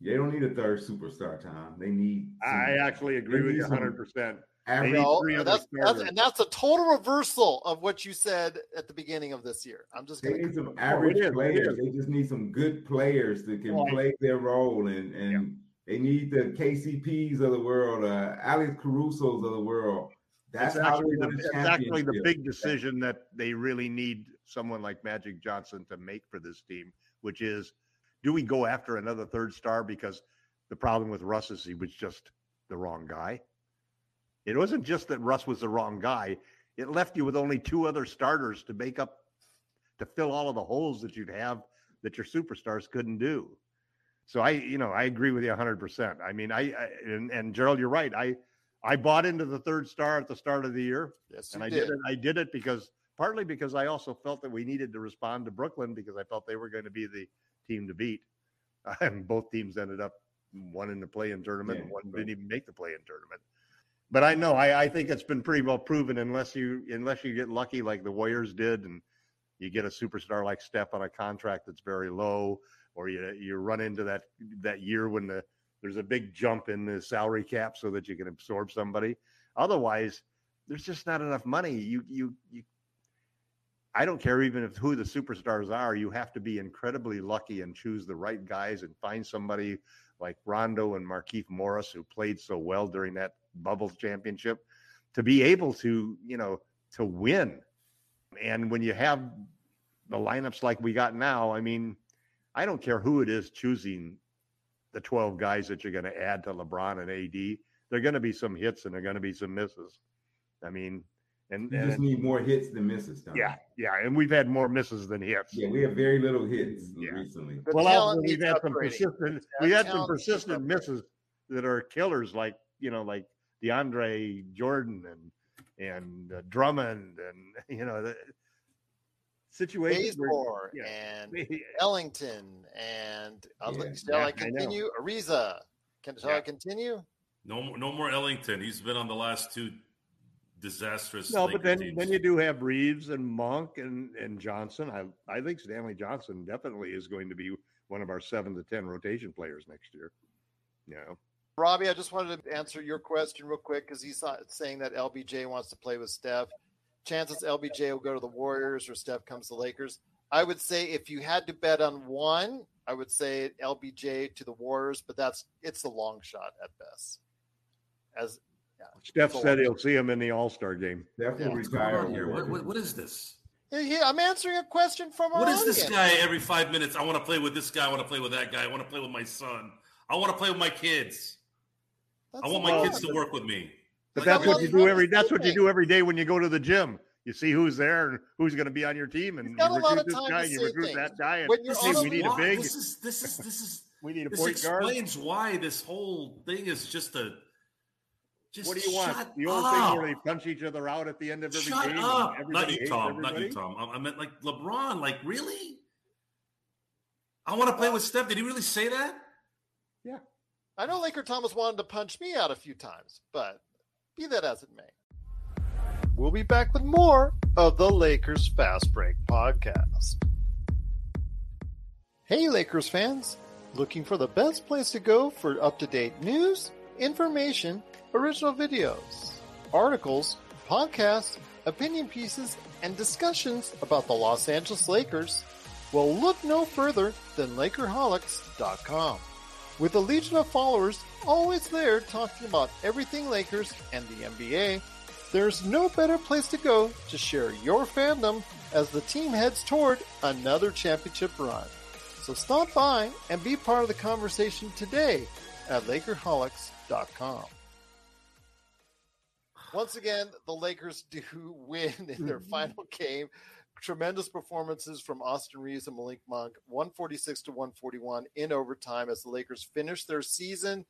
they don't need a third superstar, Tom. They need. Some, I actually agree with you 100. percent Average, no, that's, that's, and that's a total reversal of what you said at the beginning of this year. I'm just going to need some average oh, players. They just need some good players that can play their role, and and yeah. they need the KCPs of the world, uh, Alex Caruso's of the world. That's, that's actually, the, that's actually the big decision that they really need someone like Magic Johnson to make for this team, which is, do we go after another third star because the problem with Russ is he was just the wrong guy it wasn't just that Russ was the wrong guy. It left you with only two other starters to make up to fill all of the holes that you'd have that your superstars couldn't do. So I, you know, I agree with you 100%. I mean, I, I and, and, Gerald, you're right. I I bought into the third star at the start of the year. Yes, and I did. did it. I did it because partly because I also felt that we needed to respond to Brooklyn because I felt they were going to be the team to beat. And both teams ended up one in the play-in tournament, yeah, and one right. didn't even make the play-in tournament but I know I, I think it's been pretty well proven unless you unless you get lucky like the Warriors did and you get a superstar like Steph on a contract that's very low, or you you run into that that year when the there's a big jump in the salary cap so that you can absorb somebody. Otherwise, there's just not enough money. You you you. I don't care even if who the superstars are. You have to be incredibly lucky and choose the right guys and find somebody like Rondo and Markieff Morris who played so well during that Bubbles championship to be able to, you know, to win. And when you have the lineups like we got now, I mean, I don't care who it is choosing the 12 guys that you're going to add to LeBron and AD. There're going to be some hits and there're going to be some misses. I mean, and you just need more hits than misses. Tom. Yeah, yeah, and we've had more misses than hits. Yeah, we have very little hits yeah. recently. But well, also we've had some persistent. We had some persistent misses that are killers, like you know, like DeAndre Jordan and and uh, Drummond and you know the situations where, yeah. and Ellington and uh, yeah, shall yeah, I continue? I Ariza, can shall I continue? No, no more Ellington. He's been on the last two disastrous. No, but then teams. then you do have Reaves and Monk and and Johnson. I I think Stanley Johnson definitely is going to be one of our seven to ten rotation players next year. You know. Robbie, I just wanted to answer your question real quick because he's saying that LBJ wants to play with Steph. Chances LBJ will go to the Warriors or Steph comes to Lakers. I would say if you had to bet on one, I would say LBJ to the Warriors, but that's it's a long shot at best. As yeah, Steph said he'll see him in the All Star game. Definitely yeah. retire here. What, what, what is this? Yeah, I'm answering a question from our. What is audience. this guy every five minutes? I want to play with this guy. I want to play with that guy. I want to play with my son. I want to play with my kids. That's I want my kids to work with me. But that's what you do every. That's what you do every day when you go to the gym. You see who's there and who's going to be on your team, and you recruit this guy, and you recruit things. that guy, and hey, we need a big. This is this is this is. we need a this point guard. Explains why this whole thing is just a. Just what do you want? The old up. thing where they punch each other out at the end of every shut game. Up. Not you, Tom. Not you, Tom. I meant like LeBron. Like really? I want to play with Steph. Did he really say that? Yeah. I know Laker Thomas wanted to punch me out a few times, but be that as it may. We'll be back with more of the Lakers Fast Break podcast. Hey, Lakers fans! Looking for the best place to go for up to date news, information, original videos, articles, podcasts, opinion pieces, and discussions about the Los Angeles Lakers? Well, look no further than Lakerholics.com. With a legion of followers always there talking about everything Lakers and the NBA, there's no better place to go to share your fandom as the team heads toward another championship run. So stop by and be part of the conversation today at Lakerholics.com. Once again, the Lakers do win in their final game. Tremendous performances from Austin Reaves and Malik Monk, 146 to 141 in overtime as the Lakers finish their season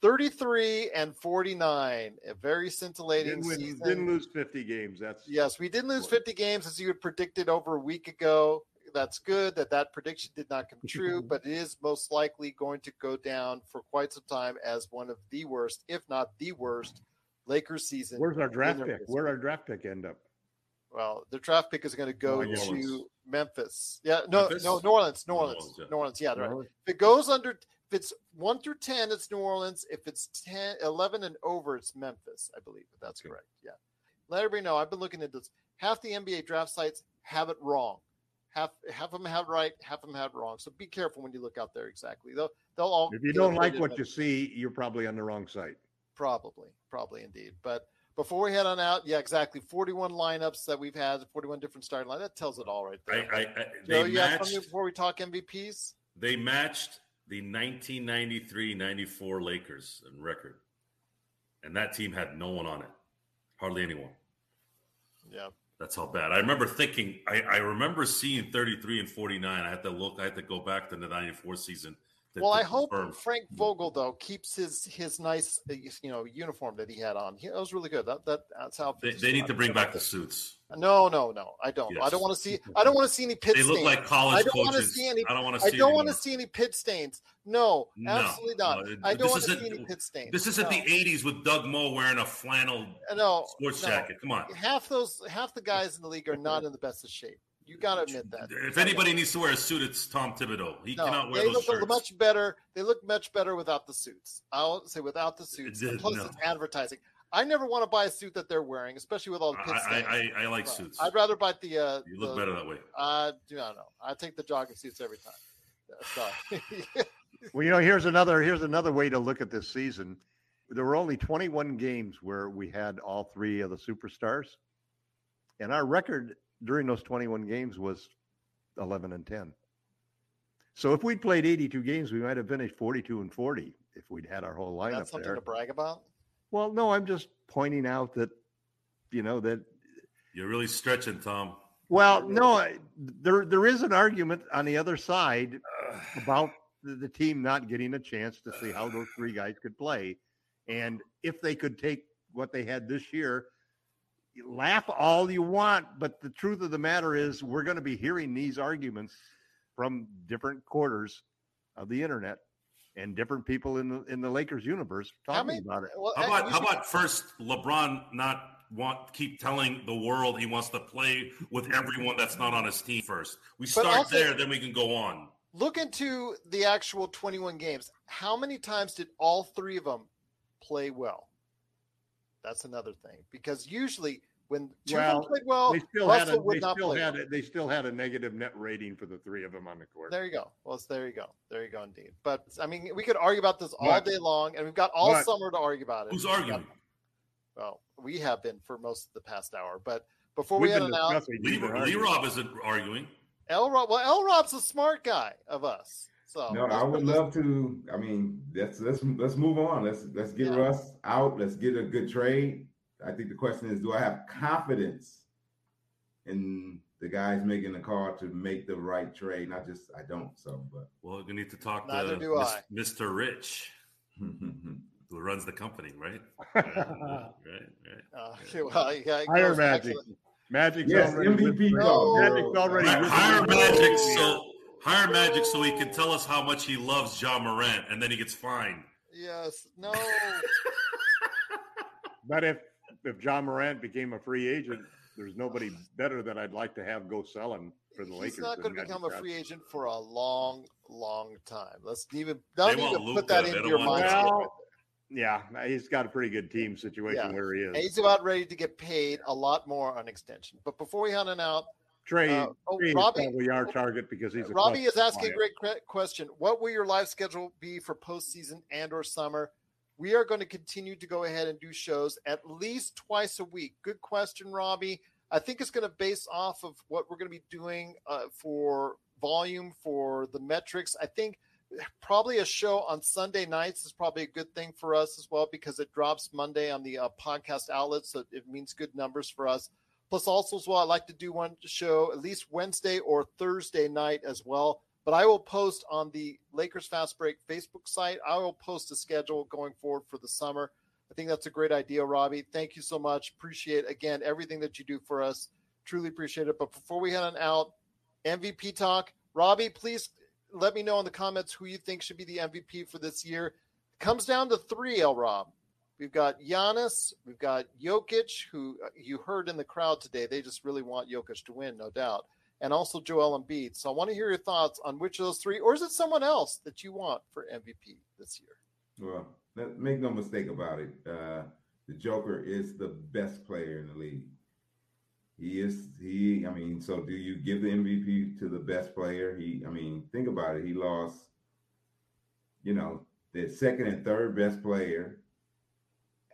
33 and 49. A very scintillating Didn't, win- season. didn't lose 50 games. That's Yes, we didn't lose 50 games as you had predicted over a week ago. That's good that that prediction did not come true, but it is most likely going to go down for quite some time as one of the worst, if not the worst, Lakers season. Where's our draft pick? history. Where our draft pick end up? Well, the draft pick is going to go New to Orleans. Memphis. Yeah, no, Memphis? no, New Orleans, New New Orleans, Orleans, yeah. New Orleans. Yeah, right. Orleans? If it goes under, if it's one through ten, it's New Orleans. If it's 10, 11 and over, it's Memphis. I believe if that's correct. Yeah. Let everybody know. I've been looking at this. Half the NBA draft sites have it wrong. Half half of them have right. Half of them have wrong. So be careful when you look out there. Exactly. They'll they'll all. If you don't like what you see, you're probably on the wrong site. Probably, probably indeed. But before we head on out, yeah, exactly. 41 lineups that we've had, 41 different starting line. That tells it all right I, there. I, I, Joe, they you have something before we talk MVPs? They matched the 1993-94 Lakers in record, and that team had no one on it, hardly anyone. Yeah. That's how bad. I remember thinking. I, I remember seeing 33 and 49. I had to look. I had to go back to the 94 season. To- Well, I hope confirm. Frank mm-hmm. Vogel though keeps his his nice uh, you know uniform that he had on. He, that was really good. That, that uh, that's how They, they need to bring back the suits. Uh, no, no, no. I don't. I don't want to see. I don't want to see any pit stains. They stains. look like college I don't want to see any. I don't wanna I see don't want to see any pit stains. No, No, absolutely not. no, I this don't want to see any pit stains. This isn't no. the 80s with Doug Moe wearing a flannel uh, no sports jacket. Come on. Half those, half the guys in the league are not in the best of shape. You got to admit that. If anybody needs to wear a suit, it's Tom Thibodeau. He No, cannot wear they those look shirts. much better. They look much better without the suits. I'll say without the suits. did, And plus, no. it's advertising. I never want to buy a suit that they're wearing, especially with all the pit I. I, I, I like But suits. I'd rather buy the. Uh, You look the- better that way. I do not know. I take the jogging suits every time. Yeah, So, Well, you know, here's another here's another way to look at this season. There were only 21 games where we had all three of the superstars, and our record during those 21 games was 11 and 10. So if we'd played 82 games, we might have finished 42 and 40 if we'd had our whole lineup that's something there. to brag about. Well, no, I'm just pointing out that, you know, that You're really stretching, Tom. well, no, I- there there is an argument on the other side about the, the team not getting a chance to see how those three guys could play, and if they could take what they had this year. You Laugh all you want, but the truth of the matter is, we're going to be hearing these arguments from different quarters of the internet and different people in the in the Lakers universe talking many- about it. Well, How about how about first LeBron not want keep telling the world he wants to play with everyone that's not on his team first. We start also- there, then we can go on. look into the actual 21 games. How many times did all three of them play well? That's another thing because usually when Well, played well, they still Russell had a, would they not still play had well. a, they still had a negative net rating for the three of them on the court. There you go. Well, there you go. There you go, indeed. But I mean, we could argue about this all But- day long, and we've got all but- summer to argue about it. Who's arguing? well, we have been for most of the past hour. But before We've we head been out, Lee, Lee. Rob isn't arguing. L Rob. Well, L Rob's a smart guy of us. So No, I would love to. I mean, let's let's let's move on. Let's let's get Yeah. Russ out. Let's get a good trade. I think the question is, do I have confidence in the guys making the call to make the right trade? Not just I don't. So, but Well, we need to talk Neither to Mis- Mr. Rich, who runs the company, right? right, right. Uh, okay, well, yeah, it Hire goes Magic. actually- Magic's yes, already MVP with- call. Magic's already Hire, Magic so hire Magic so he can tell us how much he loves Ja Morant, and then he gets fined. Yes. No. But if if Ja Morant became a free agent, there's nobody better that I'd like to have go sell him for the Lakers. He's not going to become a free agent for a long, long time. Let's even don't want even put that They into your mind. Well, yeah, he's got a pretty good team situation Yeah. where he is. And he's about ready to get paid a lot more on extension. But before we hunt on out, Trey, uh, oh, Trey Robbie- is probably our target because he's a Robbie is clutch asking a great question. What will your live schedule be for postseason and or summer? We are going to continue to go ahead and do shows at least twice a week. Good question, Robbie. I think it's going to base off of what we're going to be doing uh, for volume for the metrics. I think probably a show on Sunday nights is probably a good thing for us as well because it drops Monday on the uh, podcast outlets, so it means good numbers for us. Plus, also as well, I like to do one show at least Wednesday or Thursday night as well. But I will post on the Lakers Fast Break Facebook site. I will post a schedule going forward for the summer. I think that's a great idea, Robbie. Thank you so much. Appreciate again everything that you do for us. Truly appreciate it. But before we head on out, MVP talk. Robbie, please let me know in the comments who you think should be the MVP for this year. It comes down to three, El Rob. We've got Giannis, we've got Jokic, who uh, you heard in the crowd today. They just really want Jokic to win, no doubt, and also Joel Embiid. So I want to hear your thoughts on which of those three, or is it someone else that you want for MVP this year? Well, make no mistake about it. Uh, the Joker is the best player in the league. He is he. I mean, so do you give the MVP to the best player? He. I mean, think about it. He lost. You know, the second and third best player,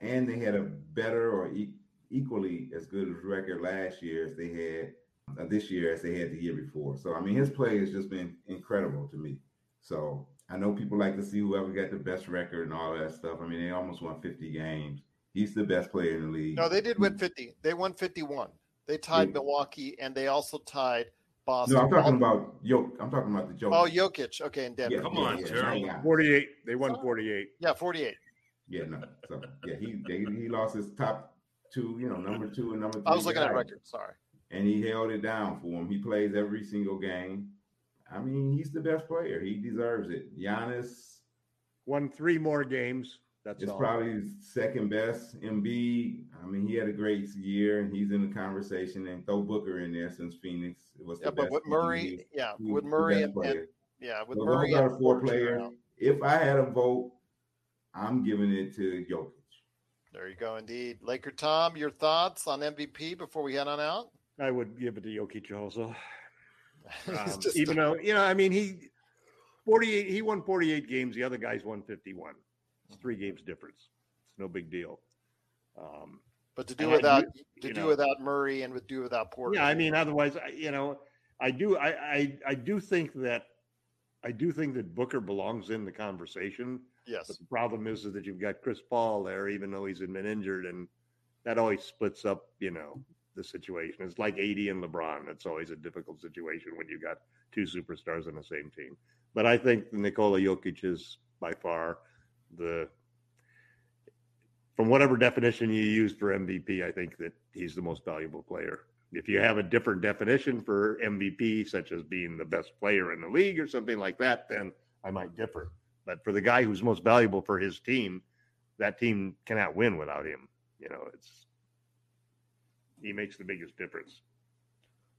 and they had a better or e- equally as good as record last year as they had Uh, this year as they had the year before. So I mean, his play has just been incredible to me. So I know people like to see whoever got the best record and all that stuff. I mean, they almost won 50 games. He's the best player in the league. No, they did win 50. They won 51. They tied yeah. Milwaukee, and they also tied Boston. No, I'm talking about Jok. I'm talking about the Joker. Oh, Jokic. Okay, and Denver. Yeah, Come on, Jerry. 48. They won 48. Yeah, 48. Yeah, no. So yeah, he they, he lost his top two. You know, number two and number three. I was looking guys. at record. Sorry. And he held it down for him. He plays every single game. I mean, he's the best player. He deserves it. Giannis won three more games. That's it's all. probably second best. Embiid, I mean, he had a great year, and he's in the conversation. And throw Booker in there since Phoenix it was. Yeah, but with Murray, he, yeah, he, with Murray and, and, yeah, with so Murray and four players. If I had a vote, I'm giving it to Jokic. There you go, indeed. Laker Tom, your thoughts on MVP before we head on out? I would give it to Jokic also. Um, even though you know, I mean, he 48, he won 48 games. The other guys won 51. It's three games difference. It's no big deal. Um, but to do without do, to do know, without Murray and with do without Porter. Yeah, I mean, otherwise, you know, I do I, I I do think that I do think that Booker belongs in the conversation. Yes. But the problem is, is that you've got Chris Paul there, even though he's been injured, and that always splits up, you know, the situation. It's like AD and LeBron. It's always a difficult situation when you got two superstars on the same team. But I think Nikola Jokic is by far the from whatever definition you use for MVP, I think that he's the most valuable player. If you have a different definition for MVP, such as being the best player in the league or something like that, then I might differ. But for the guy who's most valuable for his team, that team cannot win without him. You know, it's he makes the biggest difference.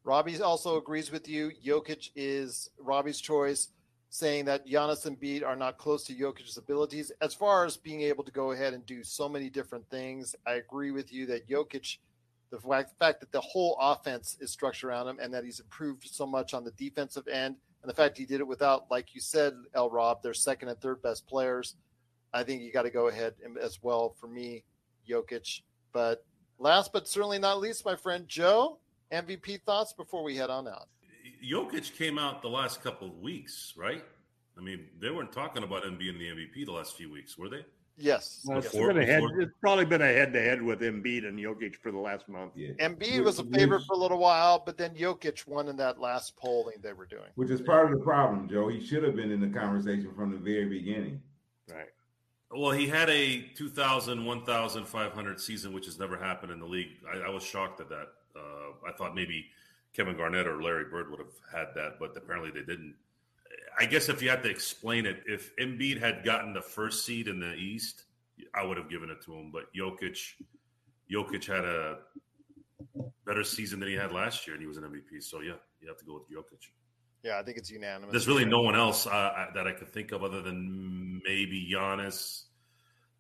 Robbie also agrees with you. Jokic is Robbie's choice saying that Giannis and Embiid are not close to Jokic's abilities. As far as being able to go ahead and do so many different things, I agree with you that Jokic, the fact that the whole offense is structured around him and that he's improved so much on the defensive end, and the fact he did it without, like you said, El Rob, their second and third best players, I think you got to go ahead as well for me, Jokic. But last but certainly not least, my friend Joe, MVP thoughts before we head on out. Jokic came out the last couple of weeks, right? I mean, they weren't talking about him being the MVP the last few weeks, were they? Yes. Well, it's, before, head, it's, probably been a head to head with Embiid and Jokic for the last month. Yeah. Embiid was a favorite for a little while, but then Jokic won in that last polling they were doing. Which is part of the problem, Joe. He should have been in the conversation from the very beginning. Right. Well, he had a 2,000, 1,500 season, which has never happened in the league. I, I was shocked at that. Uh, I thought maybe – Kevin Garnett or Larry Bird would have had that, but apparently they didn't. I guess if you had to explain it, if Embiid had gotten the first seed in the East, I would have given it to him. But Jokic, Jokic had a better season than he had last year, and he was an MVP. So yeah, you have to go with Jokic. Yeah, I think it's unanimous. There's really no one else uh, that I could think of other than maybe Giannis,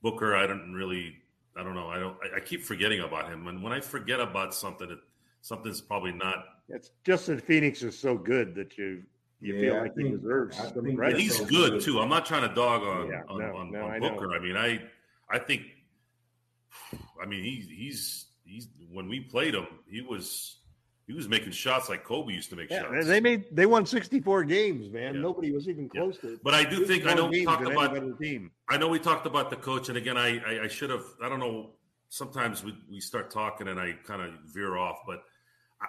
Booker. I don't really, I don't know. I don't. I, I keep forgetting about him, and when I forget about something, it, something's probably not it's just that Phoenix is so good that you you yeah, feel like think, he deserves some right. He's so good, good, too. I'm not trying to dog on yeah, on, no, on, no, on I Booker. Know. I mean, I I think I mean he's he's he's when we played him, he was He was making shots like Kobe used to make Yeah, shots. they made they won 64 games, man. Yeah. Nobody was even close to it. But I do think I know we talked about better team. I know we talked about the coach, and again, I I, I should have. I don't know. Sometimes we, we start talking and I kind of veer off, but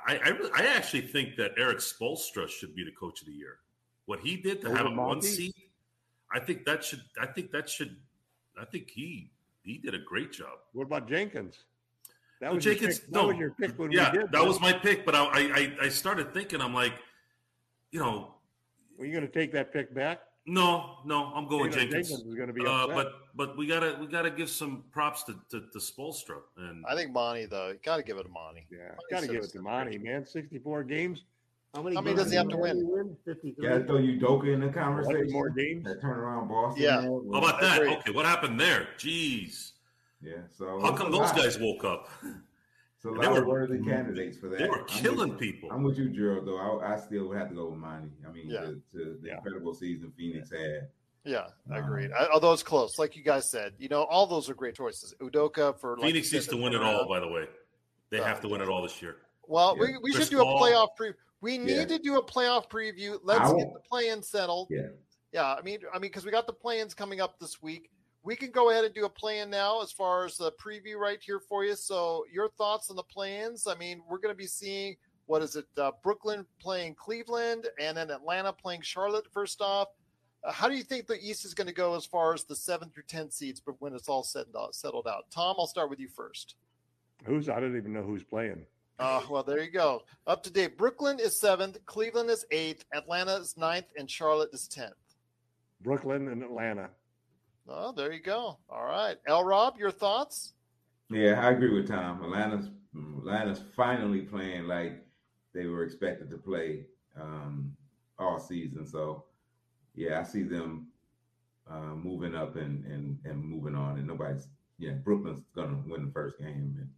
I I, I actually think that Erik Spoelstra should be the coach of the year. What he did to Over have a one seat, I think that should. I think that should. I think he he did a great job. What about Jenkins? That Well, was your Jenkins, pick- no, that was your pick when yeah, we did. that was my pick. But I, I I- I started thinking, I'm like, you know, Were you going to take that pick back? no, no, I'm going Taylor Jenkins. Jenkins is gonna be uh, but but we gotta we gotta give some props to to, to Spoelstra and I think Monty though, you got to give it to Monty. Yeah, got to give it to Monty, man. 64 games. How many? How many games does he have to did win? 53. Got to throw Udoka in the Eleven conversation. more games. That turnaround Boston. Yeah. How about that? Okay, what happened there? Jeez. Yeah. So How come those lot. guys woke up? It's a They lot were- of worthy candidates for that. They were I'm killing with- people. I'm with you, Gerald. Though I, I still would have to go with Monty. I mean, Yeah. to, to the Yeah. incredible season Phoenix had. Yeah, I Um, agreed. I, although it's close, like you guys said, you know, all those are great choices. Udoka for like Phoenix needs to win it turnaround. all, by the way. They Oh, have to win it all this year. Well, Yeah. we, we Chris should do a playoff preview. We need Yeah. to do a playoff preview. Let's get the play-in settled. Yeah. Yeah, I mean, I mean, because we got the play-ins coming up this week. We can go ahead and do a play-in now as far as the preview right here for you. So, your thoughts on the play-ins? I mean, we're going to be seeing what is it? Uh, Brooklyn playing Cleveland, and then Atlanta playing Charlotte. First off, uh, how do you think the East is going to go as far as the seven through ten seeds? But when it's all said and settled out, Tom, I'll start with you first. Who's? I don't even know who's playing. Uh, well, there you go. Up to date. Brooklyn is seventh, Cleveland is eighth, Atlanta is ninth, and Charlotte is tenth. Brooklyn and Atlanta. Oh, there you go. All right. L Rob, your thoughts? Yeah, I agree with Tom. Atlanta's Atlanta's finally playing like they were expected to play um, all season. So, yeah, I see them uh, moving up and, and and moving on. And nobody's yeah, Brooklyn's gonna win the first game.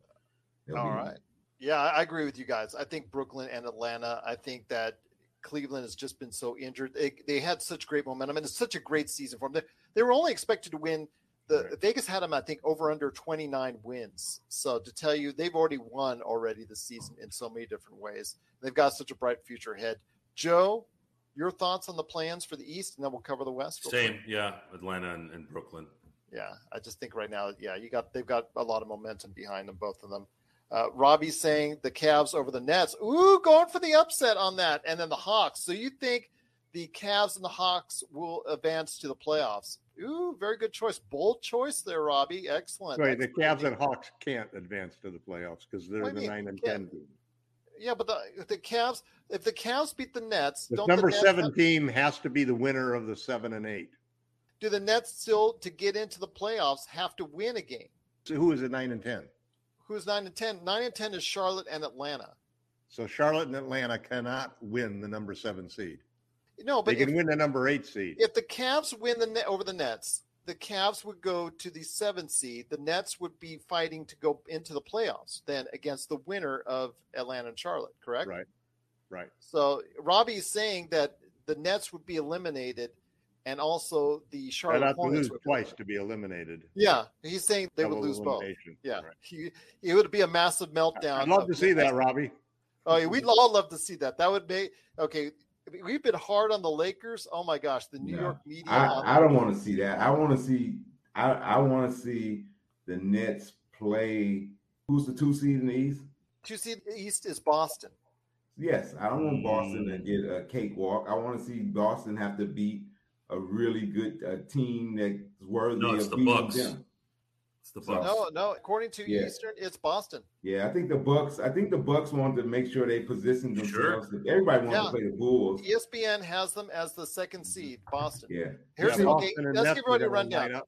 And All right. Yeah, I agree with you guys. I think Brooklyn and Atlanta, I think that Cleveland has just been so injured. They, they had such great momentum, and it's such a great season for them. They, they were only expected to win. The Vegas had them, I think, over under 29 wins. So to tell you, they've already won already this season in so many different ways. They've got such a bright future ahead. Joe, your thoughts on the play-ins for the East, and then we'll cover the West. real quick. Same, yeah, Atlanta and, and Brooklyn. Yeah, I just think right now, yeah, you got they've got a lot of momentum behind them, both of them. Uh, Robbie's saying the Cavs over the Nets. Ooh, going for the upset on that, and then the Hawks. So you think the Cavs and the Hawks will advance to the playoffs? Ooh, very good choice, bold choice there, Robbie. Excellent. Sorry, the. Cavs and Hawks can't advance to the playoffs because they're What the mean? nine and ten team. Yeah, but the the Cavs, if the Cavs beat the Nets, The don't number the seven have- team has to be the winner of the seven and eight. do the Nets still to get into the playoffs have to win a game? So who is it nine and ten? Who's nine and ten? Nine and ten is Charlotte and Atlanta. So Charlotte and Atlanta cannot win the number seven seed. No, but they can if- win the number eight seed. If the Cavs win the net over the Nets, the Cavs would go to the seventh seed. The Nets would be fighting to go into the playoffs then against the winner of Atlanta and Charlotte, correct? Right. Right. So Robbie's saying that the Nets would be eliminated and also the I'd Charlotte have to Hornets lose would be twice to be eliminated. Yeah, he's saying they would lose both. elimination. Yeah, he, it would be a massive meltdown. I'd love of to see that, Robbie. Oh, yeah, we'd all love to see that. That would be okay. We've been hard on the Lakers. Oh my gosh, the New No. York media. I, I don't want to see that. I want to see. I, I want to see the Nets play. Who's the two seed in the East? Two seed East is Boston. Yes, I don't want Boston to mm. get a cakewalk. I want to see Boston have to beat a really good uh, team that's worthy No, it's of the beating Bucks. them. It's the So- Bucks. No, no. According to Yeah. Eastern, it's Boston. Yeah, I think the Bucks. I think the Bucks wanted to make sure they position Sure. themselves. Everybody wants Yeah. to play the Bulls. ESPN has them as the second seed, Boston. Yeah. Here's Yeah, the, okay, let's give everybody a are gonna line rundown.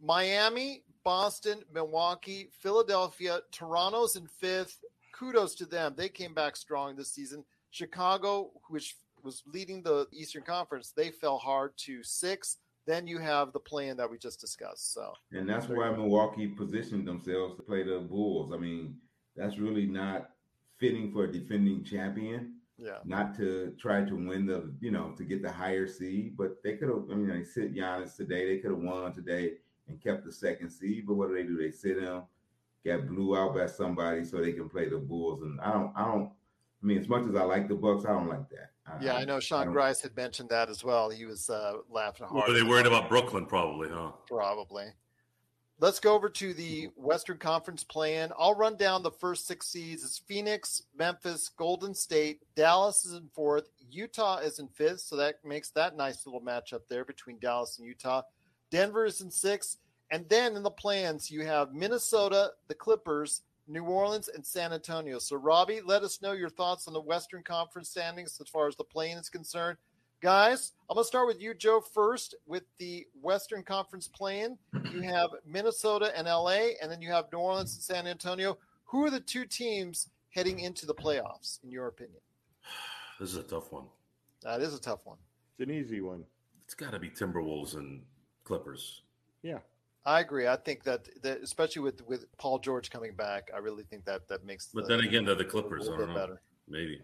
Miami, Boston, Milwaukee, Philadelphia, Toronto's in fifth. Kudos to them. They came back strong this season. Chicago, which was leading the Eastern Conference, they fell hard to six. Then you have the play-in that we just discussed. So And that's why Milwaukee positioned themselves to play the Bulls. I mean, that's really not fitting for a defending champion. yeah. Not to try to win the, you know, to get the higher seed, but they could have. I mean, they sit Giannis today. They could have won today and kept the second seed. But what do they do? They sit him, get blew out by somebody so they can play the Bulls. And I don't, I don't, I mean, as much as I like the Bucks, I don't like that. I, Yeah, I know Sean don't- Grice had mentioned that as well. He was uh, laughing hard. Were they worried about Brooklyn? Probably, huh? Probably. Let's go over to the Western Conference play-in. I'll run down the first six seeds. It's Phoenix, Memphis, Golden State, Dallas is in fourth, Utah is in fifth, so that makes that nice little matchup there between Dallas and Utah. Denver is in sixth, and then in the play-ins you have Minnesota, the Clippers, New Orleans, and San Antonio. So Robbie, let us know your thoughts on the Western Conference standings as far as the play-in is concerned. Guys, I'm going to start with you, Joe, first with the Western Conference play-in. You have Minnesota and LA, and then you have New Orleans and San Antonio. Who are the two teams heading into the playoffs, in your opinion? This is a tough one. That is a tough one. It's an easy one. It's got to be Timberwolves and Clippers. Yeah. I agree. I think that, that especially with with Paul George coming back, I really think that that makes. But the- then again, they're the Clippers. a I little don't better. Maybe,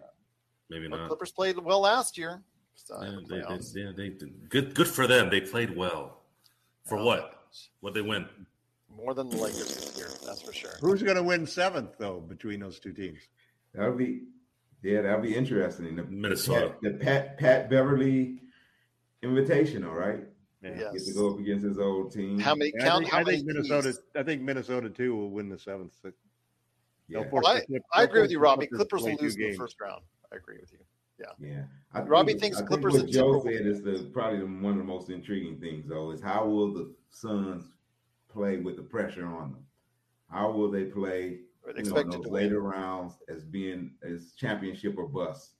maybe Well, not. Clippers played well last year. So, Yeah, the they, they, playoffs. yeah, they did. good. Good for them. They played well. For what? What they win? More than the Lakers this year, that's for sure. Who's going to win seventh though between those two teams? That'll be, yeah, that'll be interesting. The, Minnesota. the Pat, the Pat, Pat Beverley Invitational, right? Yeah. Get to go up against his old team. How many I count? think, how I think many Minnesota. seeds? I think Minnesota too will win the seventh. They'll Yeah. Well, I, Clip- I agree with you, Robbie. Clippers Clippers to play will lose in the first round. I agree with you. Yeah. Yeah. I Robbie what- thinks I think Clippers what Joe Timberwolves. said is the probably one of the most intriguing things, though, is how will the Suns play with the pressure on them? How will they play Right, you know, in those to win. later rounds as being as championship or bust?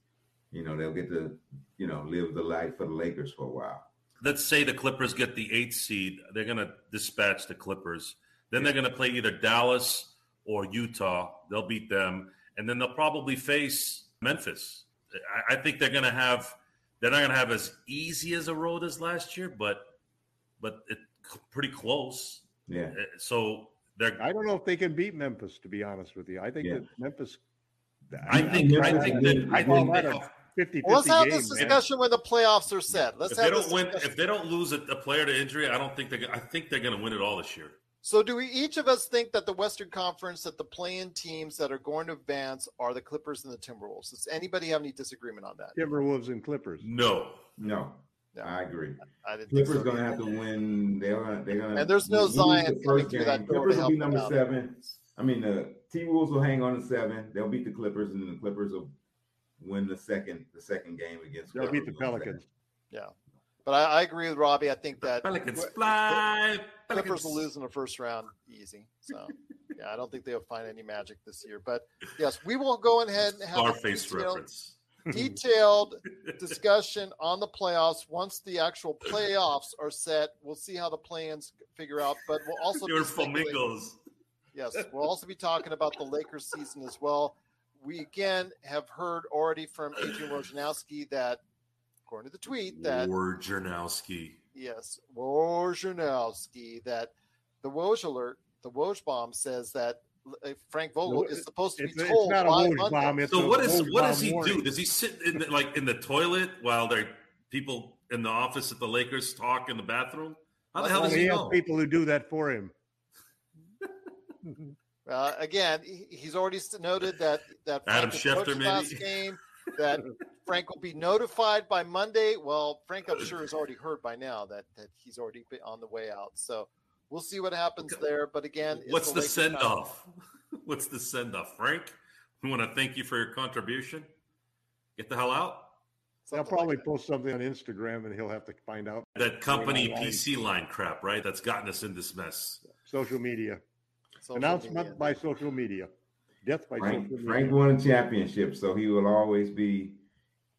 You know, they'll get to you know live the life for the Lakers for a while. Let's say the Clippers get the eighth seed. They're going to dispatch the Clippers. Then they're going to play either Dallas or Utah. They'll beat them, and then they'll probably face Memphis. I, I think they're going to have. They're not going to have as easy as a road as last year, but but it's pretty close. Yeah. Uh, So they're. I don't know if they can beat Memphis. To be honest with you, I think Yeah. that Memphis. I think. I think that. I call think that they, a 50 Well, let's have game, this man. discussion when the playoffs are set. Let's if have they this don't win, discussion. if they don't lose a, a player to injury, I don't think they're. gonna- I think they're going to win it all this year. So, do we each of us think that the Western Conference, that the playing teams that are going to advance are the Clippers and the Timberwolves? Does anybody have any disagreement on that? Timberwolves and Clippers. No. No, No. I agree. I didn't Clippers so gonna have to win. They're gonna. They're gonna. And there's no lose Zion the first game. that Clippers will be number seven. I mean, the T Wolves will hang on to seven. They'll beat the Clippers, and the Clippers will win the second the second game against. They'll beat the whoever wins. Pelicans. Yeah, but I, I agree with Robbie. I think that Pelicans Cl- fly. Clippers Pelicans. will lose in the first round easy. So, yeah, I don't think they'll find any magic this year. But yes, we will go ahead and have a Scarface detailed, reference. detailed discussion on the playoffs once the actual playoffs are set. We'll see how the play-ins figure out, but we'll also They were be flamingos. Yes, we'll also be talking about the Lakers season as well. We again have heard already from Adrian Wojnarowski that, according to the tweet, that Wojnarowski. yes, Wojnarowski, that the Woj alert, the Woj bomb says that uh, Frank Vogel is supposed to be It's, it's told not a by Woj Monday. bomb. It's So a what is Woj what does he warning. do? Does he sit in the, like in the toilet while there people in the office at the Lakers talk in the bathroom? How the hell does he he know? people who do that for him. Uh, again, he's already noted that that Adam Frank will Schefter, last maybe? game. That Frank will be notified by Monday. Well, Frank, I'm sure has already heard by now that that he's already been on the way out. So we'll see what happens there. But again, it's What's the Lakers send off? What's the send off? Frank, we want to thank you for your contribution. Get the hell out. I'll probably post something on Instagram, and he'll have to find out. That company PC line crap, right? That's gotten us in this mess. social media Social announcement media. by social media, death by Frank, social media. Frank won a championship, so he will always be.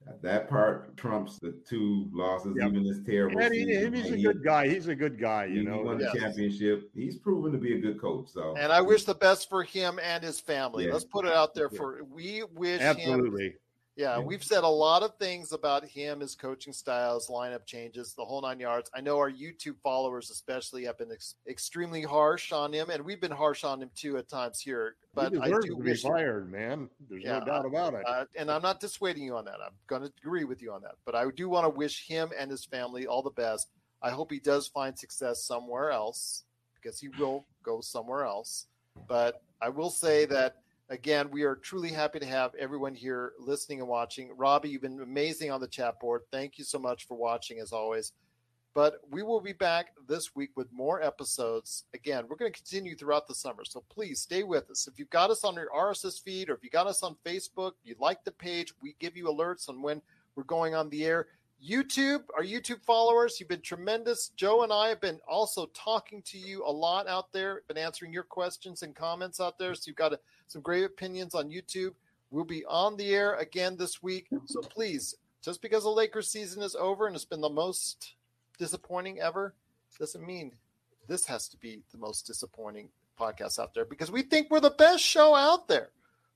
Uh, that part trumps the two losses, Yep. even this terrible. And he- season. and he's a He- good guy. He's a good guy, you he know. won Yes. the championship. He's proven to be a good coach. So, And I wish the best for him and his family. Yeah. Let's put it out there for we wish him Absolutely. Yeah, Yeah. we've said a lot of things about him, his coaching styles, lineup changes, the whole nine yards. I know our YouTube followers, especially, have been ex- extremely harsh on him, and we've been harsh on him too at times here. But he I do to be fired, man. There's Yeah, no doubt about it. uh, and I'm not dissuading you on that. I'm going to agree with you on that. But I do want to wish him and his family all the best. I hope he does find success somewhere else because he will go somewhere else. But I will say that Again, we are truly happy to have everyone here listening and watching. Robbie, you've been amazing on the chat board. Thank you so much for watching as always. But we will be back this week with more episodes. Again, we're going to continue throughout the summer. So please stay with us. If you've got us on your RSS feed or if you got us on Facebook, you like the page, we give you alerts on when we're going on the air. YouTube, our YouTube followers, you've been tremendous. Joe and I have been also talking to you a lot out there, been answering your questions and comments out there. So you've got a, some great opinions on YouTube. We'll be on the air again this week. So please, just because the Lakers season is over and it's been the most disappointing ever, doesn't mean this has to be the most disappointing podcast out there because we think we're the best show out there.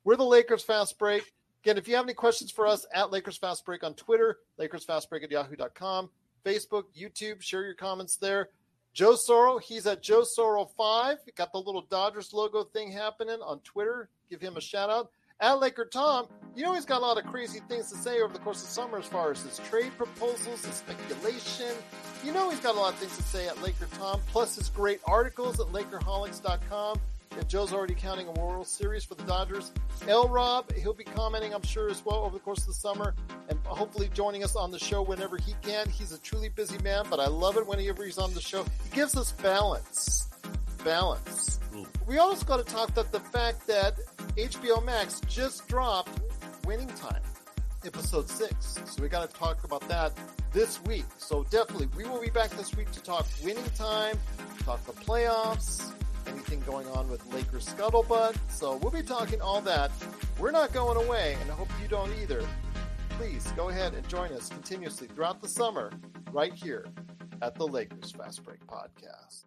We're the Lakers Fast Break. Again, if you have any questions for us at Lakers Fast Break on Twitter, Lakers Fast Break at yahoo.com, Facebook, YouTube, share your comments there. Joe Soro, he's at Joe Soro5. Got the little Dodgers logo thing happening on Twitter. Give him a shout out. At Laker Tom, you know he's got a lot of crazy things to say over the course of summer as far as his trade proposals, his speculation. You know he's got a lot of things to say at Laker Tom, plus his great articles at LakerHolics.com. And Joe's already counting a World Series for the Dodgers. L Rob, he'll be commenting, I'm sure, as well over the course of the summer and hopefully joining us on the show whenever he can. He's a truly busy man, but I love it whenever he's on the show. He gives us balance. Balance. We also got to talk about the fact that HBO Max just dropped Winning Time, episode six. So we got to talk about that this week. So definitely, we will be back this week to talk Winning Time, talk the playoffs, anything going on with Lakers scuttlebutt. So we'll be talking all that. We're not going away, and I hope you don't either. Please go ahead and join us continuously throughout the summer right here at the Lakers Fast Break Podcast.